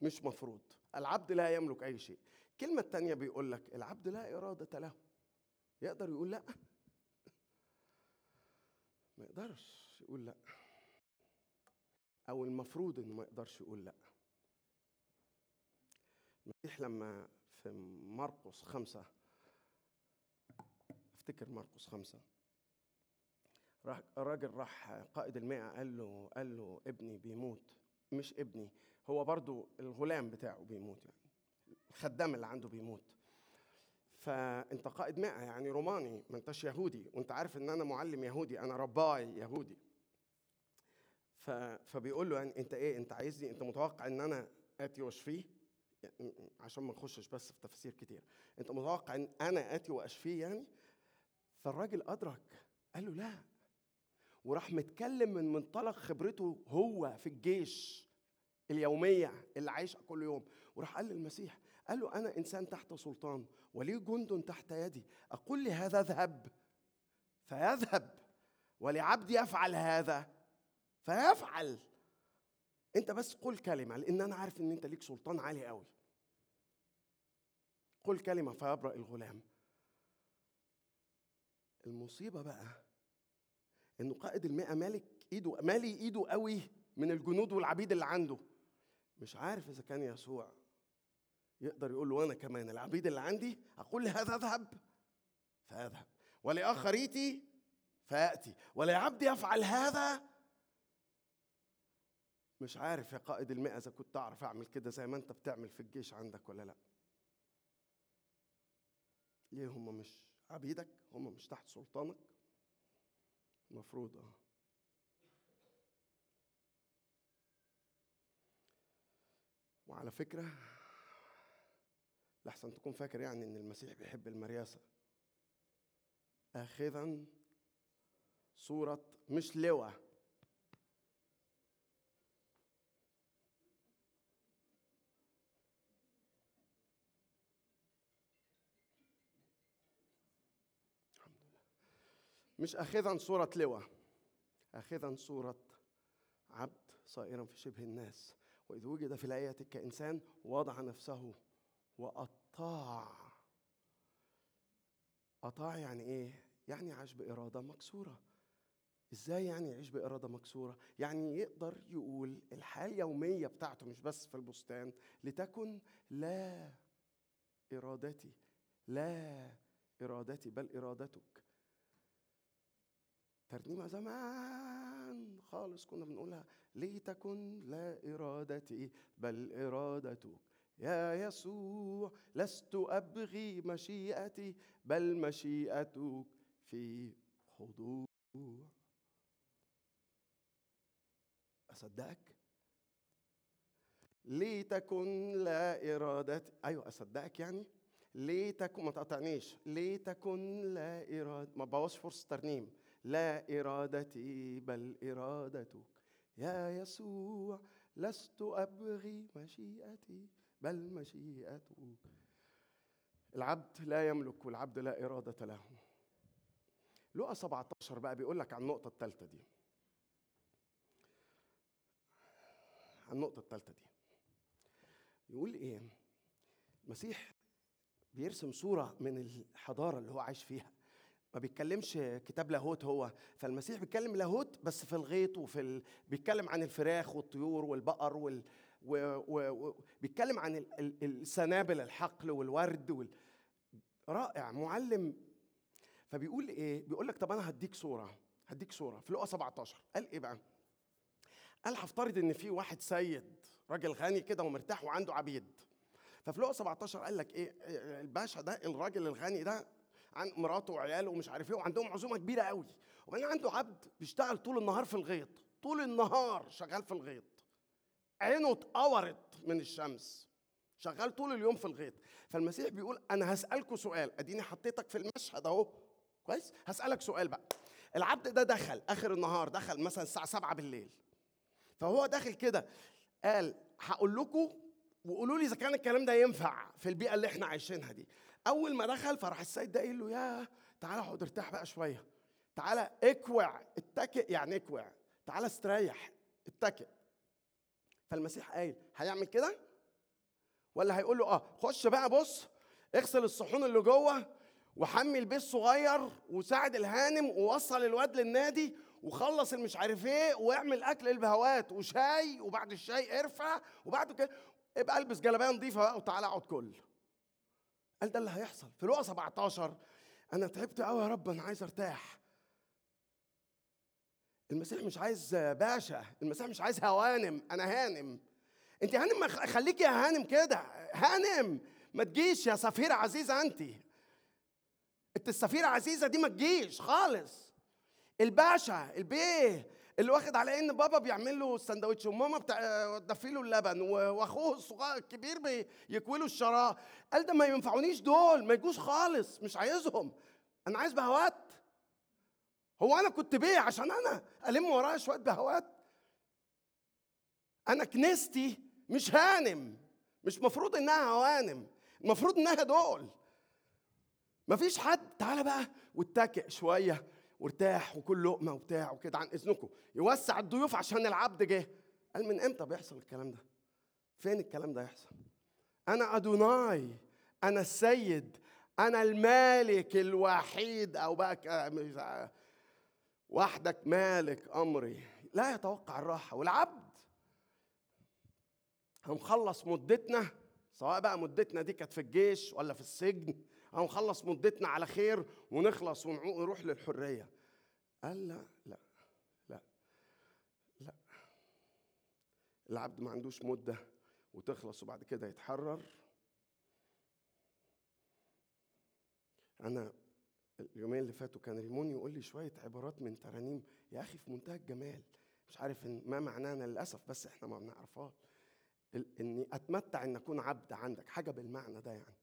مش مفروض. العبد لا يملك أي شيء. الكلمة الثانية بيقول لك العبد لا إرادة له. يقدر يقول لأ؟ ما يقدرش يقول لأ. أو المفروض إنه ما يقدرش يقول لأ. المسيح لما في مرقس خمسة. أفتكر مرقس خمسة. راح الراجل راح قائد المئة قال له قال له ابني بيموت. مش ابني هو برضو الغلام بتاعه بيموت يعني. الخدام اللي عنده بيموت. فأنت قائد مئة يعني روماني ما أنتش يهودي. وأنت عارف إن أنا معلم يهودي أنا رباعي يهودي. فبيقول له يعني أنت إيه؟ أنت عايزني؟ أنت متوقع إن أنا اتي واشفيه يعني عشان ما نخشش بس في تفاسير كتير. أنت متوقع إن أنا اتي واشفيه يعني؟ فالراجل أدرك قال له لا. وراح متكلم من منطلق خبرته هو في الجيش اليومية اللي عايشها كل يوم. وراح قال للمسيح قال له أنا إنسان تحت سلطان ولي جند تحت يدي. أقول لهذا اذهب. فيذهب. ولعبدي يفعل هذا. فيفعل. أنت بس قل كلمة لأن أنا عارف إن أنت ليك سلطان عالي قوي. قل كلمة فيبرأ الغلام. المصيبة بقى إنه قائد المئة مالك إيده مالي إيده قوي من الجنود والعبيد اللي عنده. مش عارف إذا كان يسوع يقدر يقول له وأنا كمان العبيد اللي عندي أقول لهذا أذهب فأذهب. ولاخر ياتي فياتي ولعبدي يفعل هذا؟ مش عارف يا قائد المئة إذا كنت أعرف أعمل كده زي ما أنت بتعمل في الجيش عندك ولا لأ. ليه هم مش عبيدك؟ هم مش تحت سلطانك؟ المفروض آه. وعلى فكرة لحسن تكون فاكر يعني إن المسيح بيحب المرياسة. اخذا صورة مش لواء. مش اخذا صورة لواء اخذا صورة عبد صائرا في شبه الناس. وإذ وجد في الايه كإنسان وضع نفسه وأطاع. أطاع يعني إيه؟ يعني عاش بإرادة مكسورة. إزاي يعني يعيش بإرادة مكسورة؟ يعني يقدر يقول الحياة اليومية بتاعته مش بس في البستان لتكن لا إرادتي لا إرادتي بل ارادتك ترنيمه زمان خالص كنا بنقولها لتكن لا إرادتي بل إرادتك. يا يسوع لست أبغي مشيئتي بل مشيئتك في خضوع أصدقك؟ لتكن لا إرادتي. أيوه أصدقك يعني؟ لتكن ما تقطعنيش. لتكن لا إرادة ما بوظش فرصة ترنيم. لا إرادتي بل إرادتك. يا يسوع لست أبغي مشيئتي بل مشيئتك. العبد لا يملك والعبد لا إرادة له. لقى 17 بقى بيقول لك عن النقطة الثالثة دي. عن النقطة الثالثة دي. يقول إيه؟ المسيح بيرسم صورة من الحضارة اللي هو عايش فيها. ما بيتكلمش كتاب لاهوت هو. فالمسيح بيتكلم لاهوت بس في الغيط وفي ال... بيتكلم عن الفراخ والطيور والبقر وال و... و... و... بيتكلم عن ال... ال... السنابل الحقل والورد وال... رائع معلم. فبيقول إيه؟ بيقول لك طب أنا هديك صورة هديك صورة في لقا 17 قال إيه بقى؟ قال هفترض إن في واحد سيد راجل غني كده ومرتاح وعنده عبيد. ففي لقا 17 قال لك إيه؟ الباشا ده الراجل الغني ده عن مراته وعياله ومش عارف إيه وعندهم عزومة كبيرة قوي. وبعدين عنده عبد بيشتغل طول النهار في الغيط طول النهار شغال في الغيط. عينه اتقورت من الشمس شغال طول اليوم في الغيط. فالمسيح بيقول أنا هسألكوا سؤال. أديني حطيتك في المشهد أهو. كويس؟ هسألك سؤال بقى. العبد ده دخل آخر النهار دخل مثلا الساعة 7 بالليل. فهو داخل كده قال هقول لكم وقولوا لي إذا كان الكلام ده ينفع في البيئة اللي إحنا عايشينها دي. أول ما دخل فراح السيد ده قايل له يا تعالى اقعد ارتاح بقى شوية. تعالى اكوع اتكئ يعني اكوع. تعالى استريح اتكئ. فالمسيح قايل هيعمل كده؟ ولا هيقول له آه خش بقى بص اغسل الصحون اللي جوه وحمي البيت صغير وساعد الهانم ووصل الواد للنادي وخلص المش عارف إيه واعمل أكل البهوات وشاي وبعد الشاي ارفع وبعد كده ابقى البس جلابية نظيفة بقى وتعالى اقعد كل. قال ده اللي هيحصل. في الوقت 17 أنا تعبت قوي يا رب أنا عايز أرتاح. المسيح مش عايز باشا المسيح مش عايز هوانم أنا هانم. أنت هانم؟ ما خ- خليكي يا هانم كده. هانم. ما تجيش يا سفيرة عزيزة أنت. أنت السفيرة عزيزة دي ما تجيش خالص. الباشا البيه اللي واخد على إن بابا بيعمل له السندوتش وماما بتاع تدفي له اللبن وأخوه الصغير الكبير بيكوي له الشراب قال ده ما ينفعونيش دول ما يجوش خالص مش عايزهم. أنا عايز بهوات. هو أنا كنت بيه عشان أنا ألم ورايا شوية بهوات. أنا كنيستي مش هانم مش مفروض إنها هوانم المفروض إنها دول. مفيش حد تعالى بقى واتكئ شوية. وارتاح وكل لقمة وبتاع وكده عن إذنكم. يوسع الضيوف عشان العبد جه. قال من إمتى بيحصل الكلام ده؟ فين الكلام ده يحصل؟ أنا أدوناي. أنا السيد. أنا المالك الوحيد. أو بقى وحدك مالك أمري. لا يتوقع الراحة. والعبد هنخلص مدتنا سواء بقى مدتنا دي كانت في الجيش ولا في السجن هنخلص مدتنا على خير ونخلص ونروح للحرية. قال لا لا لا لا. العبد ما عندوش مدة وتخلص وبعد كده يتحرر. أنا اليومين اللي فاتوا كان ريمون يقول لي شوية عبارات من ترانيم. يا أخي في منتهى الجمال. مش عارف إن ما معناها للأسف بس إحنا ما بنعرفهاش. إني أتمتع إن أكون عبد عندك. حاجة بالمعنى ده يعني.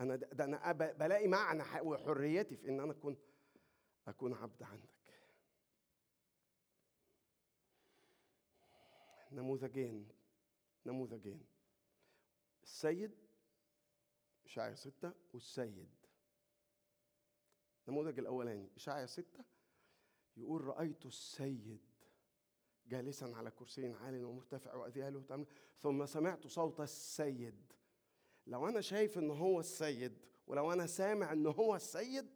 أنا ده, ده أب- بلاقي معنى وحريتي في إن أنا أكون أكون عبد عندك. نموذجين نموذجين السيد إشعيا ستة والسيد. النموذج الأولاني إشعيا ستة يقول رأيت السيد جالسا على كرسي عال ومرتفع وأذياله تملأ ثم سمعت صوت السيد. لو أنا شايف إن هو السيد ولو أنا سامع إن هو السيد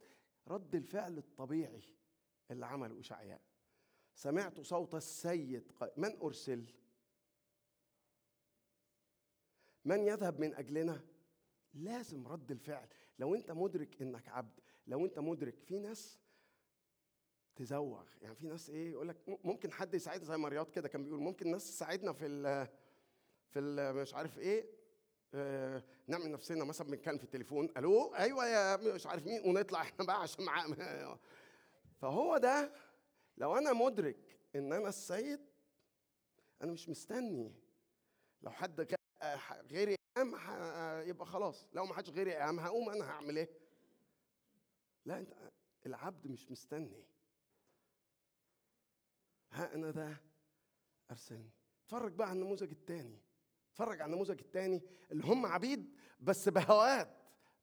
رد الفعل الطبيعي اللي عمله إشعياء. سمعت صوت السيد من أرسل؟ من يذهب من أجلنا؟ لازم رد الفعل. لو أنت مدرك إنك عبد لو أنت مدرك في ناس تزوغ. يعني في ناس إيه يقول لك ممكن حد يساعدنا زي ما رياض كده كان بيقول ممكن ناس تساعدنا في ال في ال مش عارف إيه آه نعمل نفسنا مثلا بنتكلم في التليفون. ألو؟ أيوه يا مش عارف مين ونطلع إحنا بقى عشان معاه (laughs) فهو ده. لو أنا مدرك إن أنا السيد أنا مش مستني. لو حد غيري قام ه- يبقى خلاص. لو ما حدش غيري قام هقوم أنا هعمل إيه؟ لا أنت العبد مش مستني. ها أنا ده ارسلني اتفرج بقى على النموذج الثاني اتفرج على النموذج الثاني اللي هم عبيد بس بهوات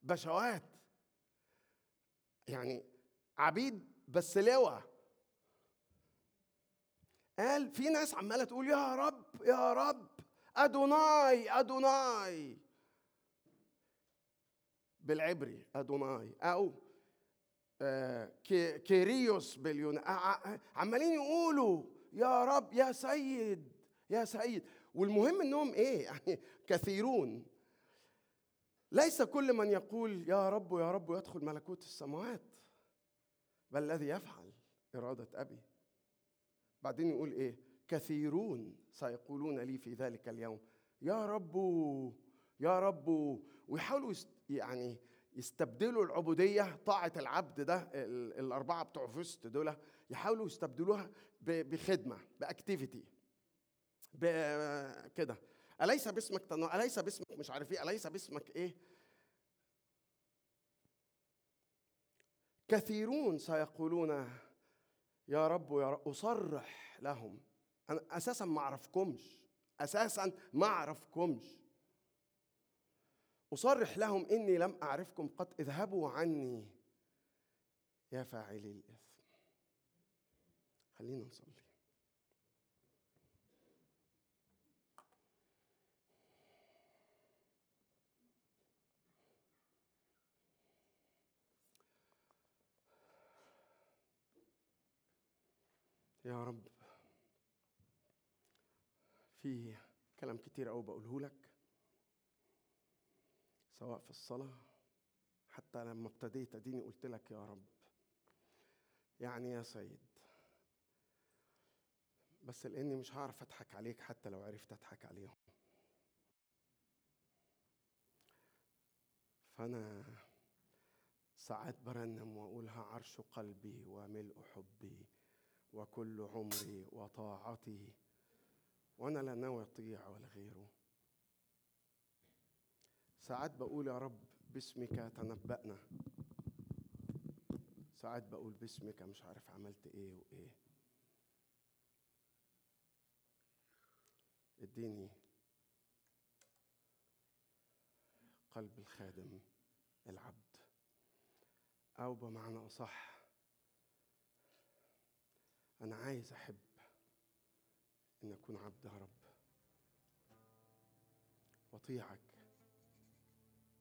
بشوات. يعني عبيد بس لواء. قال في ناس عمالة تقول يا رب يا رب. أدوناي أدوناي. بالعبري أدوناي. أو آه، كي- كيريوس باليوناني عمالين يقولوا يا رب يا سيد يا سيد. والمهم إنهم إيه؟ (laughs) يعني كثيرون. ليس كل من يقول يا رب يا رب يدخل ملكوت السماوات. بل الذي يفعل إرادة أبي. بعدين يقول إيه؟ كثيرون سيقولون لي في ذلك اليوم يا رب يا رب. ويحاولوا يعني يستبدلوا العبودية طاعة العبد ده ال- الأربعة بتوع فيست دول يحاولوا يستبدلوها بخدمة ب activity كده. أليس باسمك تنو... أليس باسمك مش عارف إيه أليس باسمك إيه؟ كثيرون سيقولون يا رب يا رب. أصرح لهم. أنا أساسا ما أعرفكمش. أساسا ما أعرفكمش. أصرح لهم إني لم أعرفكم قد اذهبوا عني يا فاعلي الإثم. خلينا نصلي. يا رب. في كلام كتير قوي بقوله لك سواء في الصلاة حتى لما ابتديت أديني قلت لك يا رب. يعني يا سيد بس لأني مش هعرف أضحك عليك حتى لو عرفت أضحك عليهم. فأنا ساعات برنم واقولها عرش قلبي وملء حبي وكل عمري وطاعتي وأنا لا ناوي أطيع ولا غيره. ساعات بقول يا رب باسمك تنبأنا. ساعات بقول باسمك مش عارف عملت إيه وإيه. إديني قلب الخادم العبد. أو بمعنى أصح أنا عايز احب أن اكون عبد يا رب. واطيعك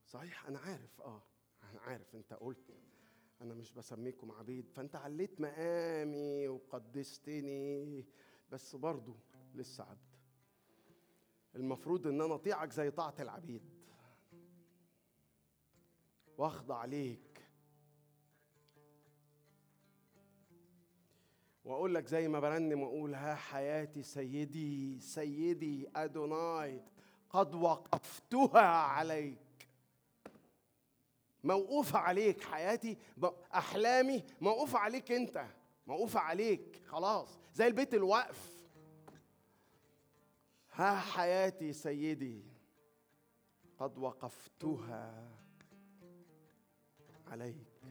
صحيح أنا عارف آه أنا عارف أنت قلت أنا مش بسميكم عبيد فأنت عليت مقامي وقدستني بس برضو لسه عبد. المفروض إن أنا أطيعك زي طاعة العبيد. وأخضع ليك وأقول لك زي ما برنم وأقول ها حياتي سيدي سيدي أدوناي قد وقفتها عليك. موقوفة عليك حياتي أحلامي موقوفة عليك أنت موقوفة عليك خلاص زي البيت الوقف. ها حياتي سيدي قد وقفتها عليك.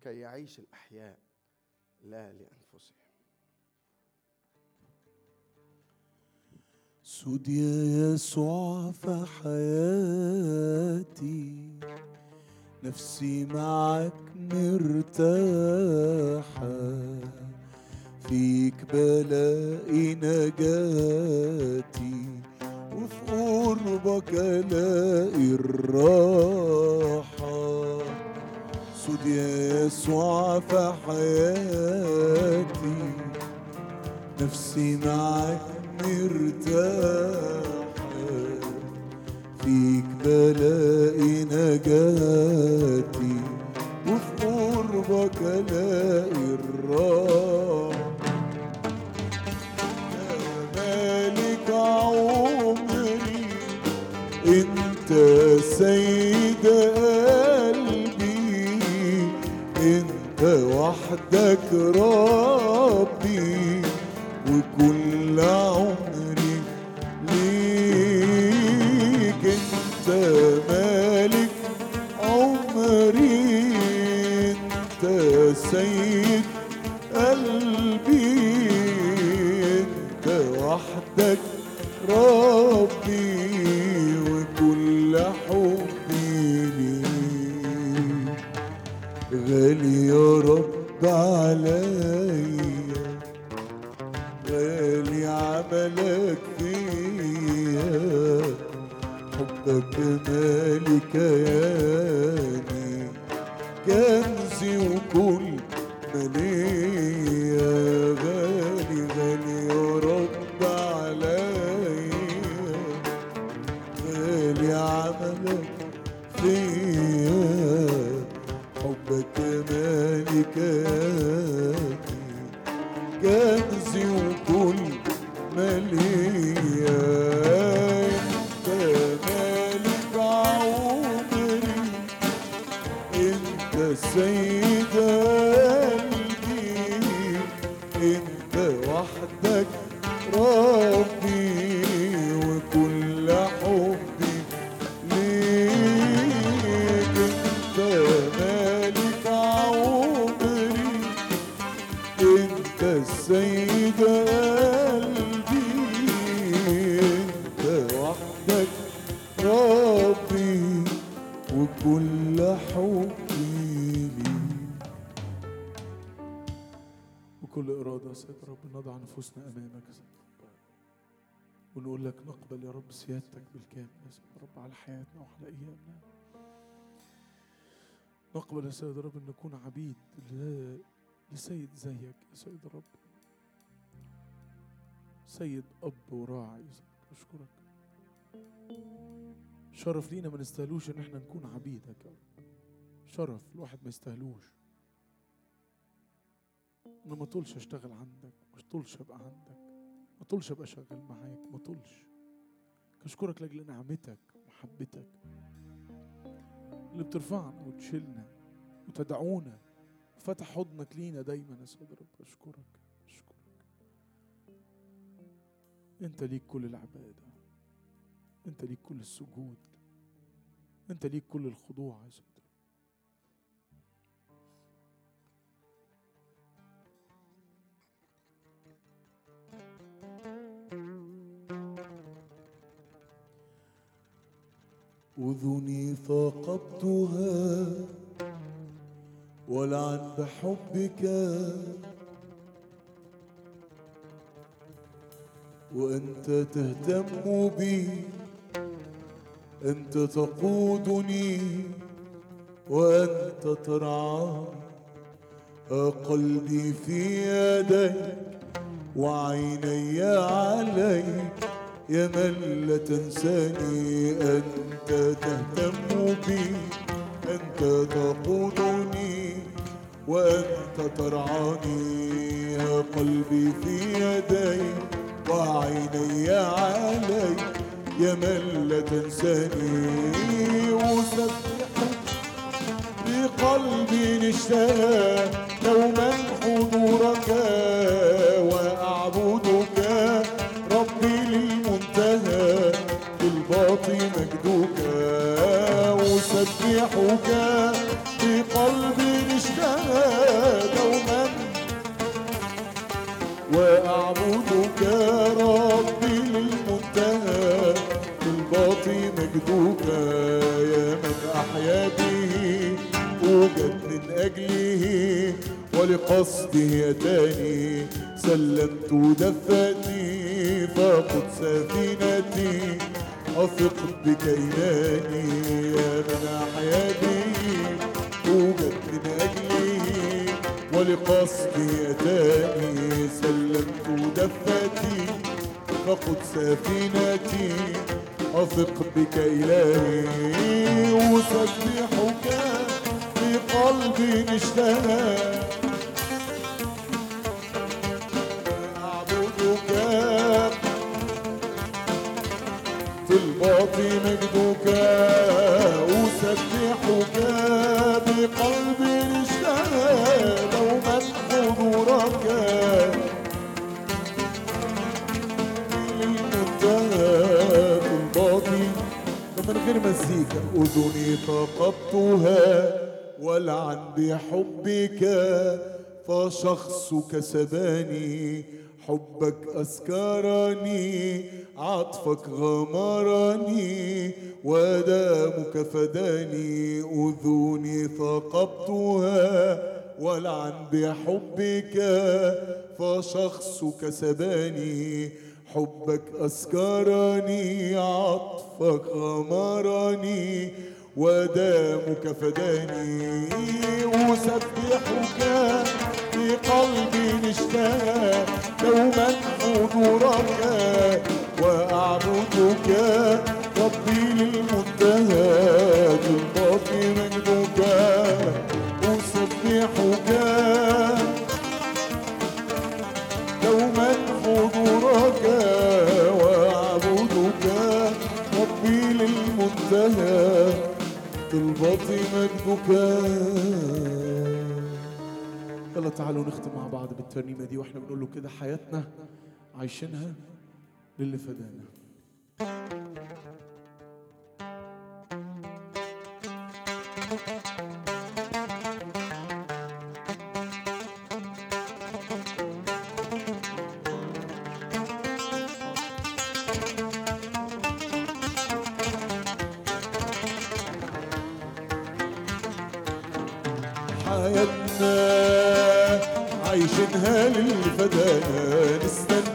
كي يعيش الأحياء. لا لأنفسهم. سود يا يسوع في حياتي. نفسي معك مرتاحة. فيك بلاقي نجاتي. وفي قربك ألاقي الراحة. يا يسوع في حياتي. نفسي معك مرتاحة فيك بلاقي نجاتي. وحدك رب عليا غالي عملك فيا حبك مالي كياني يا رب نضع نفوسنا أمامك يا رب ونقول لك نقبل يا رب سيادتك بالكامل يا رب على حياتنا وعلى أيامنا. نقبل يا سيد رب أن نكون عبيد لسيد زيك يا سيد الرب. سيد أب وراعي يا سيد. أشكرك. شرف لينا ما نستاهلوش إن إحنا نكون عبيدك يا رب. شرف الواحد ما يستاهلوش. أنا ما طولش اشتغل عندك ما طولش ابقى عندك ما طولش ابقى شغال معاك ما طولش أشكرك لأجل نعمتك ومحبتك اللي بترفعنا وتشيلنا وتدعونا وفتح حضنك لينا دايما يا سيد رب. أشكرك أشكرك. أنت ليك كل العبادة أنت ليك كل السجود أنت ليك كل الخضوع يا سيد أذني ثاقبتها ولعن بحبك. وأنت تهتم بي أنت تقودني وأنت ها قلبي في يديك وعيني عليك. يا من لا تنساني أنت تهتم بي أنت تقودني وأنت ترعاني. يا قلبي في يديك وعيني عليك يا من لا تنساني. وسبحك بقلبي اشتهى دوما حضورك. أسبحك بقلبي اشتهى دوما. وأعبدك ربي للمنتهى بالباطن مجدك يا من أحيا به. أوجد من أجله ولقصده أتاني سلمت دفتي فقد سفينتي. أثق بكياني يا من أحيا به أوجد من أجله ولقصدي أتاني. سلمت دفتي فقد سفينتي أثق بك إلهي أسبحك في قلبي اشتهى الباطن مجدك أسبحك بقلبي اشتهى دوما حضورك الباطن طب من غير مزيكا أذني ثقبتها ولعن بحبك فشخصك سباني. حبك أسكرني عطفك غمرني ودامك فداني أذني ثقبتها ولعن بحبك فشخصك سباني. حبك أسكرني عطفك غمرني ودامك فداني أسبحك في قلبي اشتهى دوما حضورك وأعبدك ربي للمنتهى بالباقي مجدك أسبحك دوما حضورك وأعبدك ربي للمنتهى طلبتي مجدك يلا تعالوا نختم مع بعض بالترنيمة دي وإحنا بنقول له كده حياتنا عايشينها للي فدانا. حياتنا عايشينها للفدانا نستنى.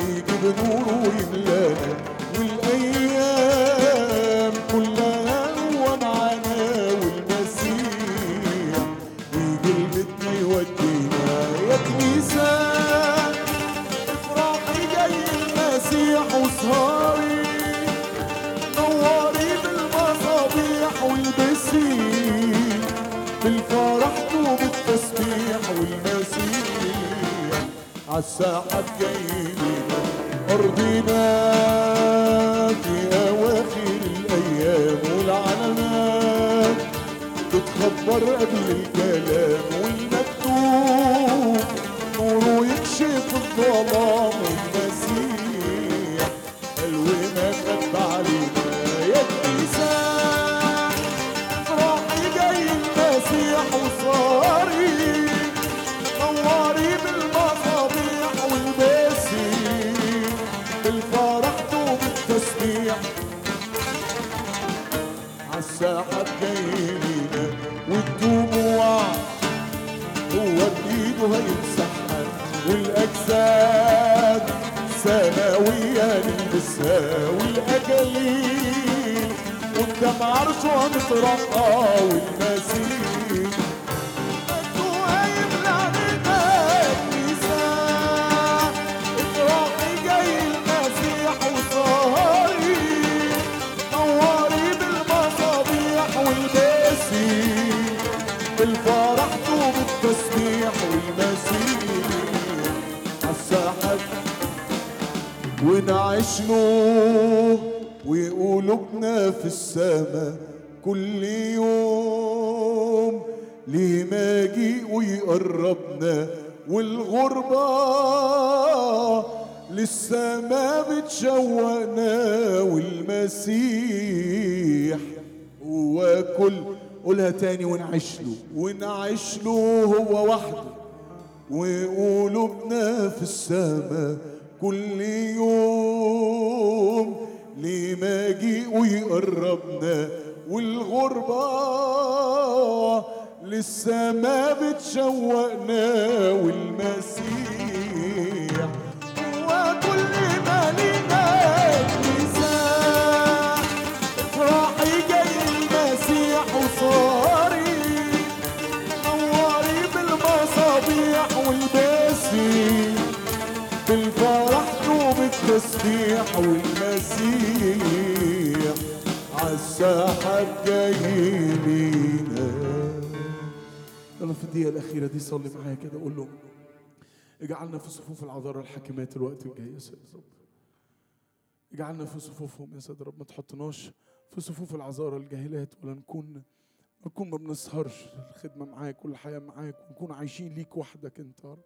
يجي بنور ويملانا. عالساحة جايين أرضنا في أواخر الأيام والعلامات تتخبر قبل الكلام للسما بتشوقنا والمسيح. هو كل قولها تاني ونعيش له ونعيش له هو وحده. وقلوبنا في السما كل يوم لمجيء يقربنا والغربة للسما بتشوقنا والمسيح. وبالتسبيح والمسيح عالساحة جايين يلا في الدقيقة الأخيرة دي صلي معايا كده قول له اجعلنا في صفوف العذارى الحاكمات الوقت الجاي يا سيد رب اجعلنا في صفوفهم يا سيد رب ما تحطناش في صفوف العذارى الجاهلات ولا نكون نكون ما بنسهرش الخدمة معاك والحياة معاك ونكون عايشين ليك وحدك انت يا رب.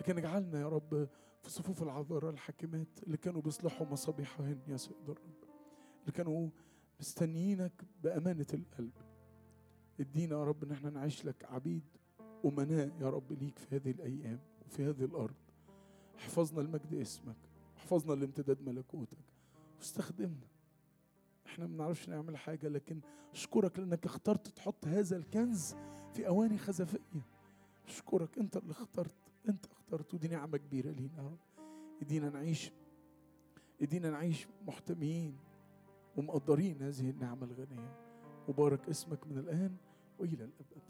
لكن اجعلنا يا رب في صفوف العذارى الحاكمات اللي كانوا بيصلحوا مصابيحهن يا سيد الرب. اللي كانوا مستنيينك بأمانة القلب. ادينا يا رب إن إحنا نعيش لك عبيد أمناء يا رب ليك في هذه الأيام وفي هذه الأرض. احفظنا المجد اسمك احفظنا لامتداد ملكوتك. واستخدمنا. إحنا ما بنعرفش نعمل حاجة لكن أشكرك لأنك اخترت تحط هذا الكنز في أواني خزفية. أشكرك أنت اللي اخترت أنت اخترت ودي نعمة كبيرة لينا يا رب ادينا نعيش ادينا نعيش محتميين ومقدرين هذه النعمة الغنية. مبارك اسمك من الآن وإلى الأبد.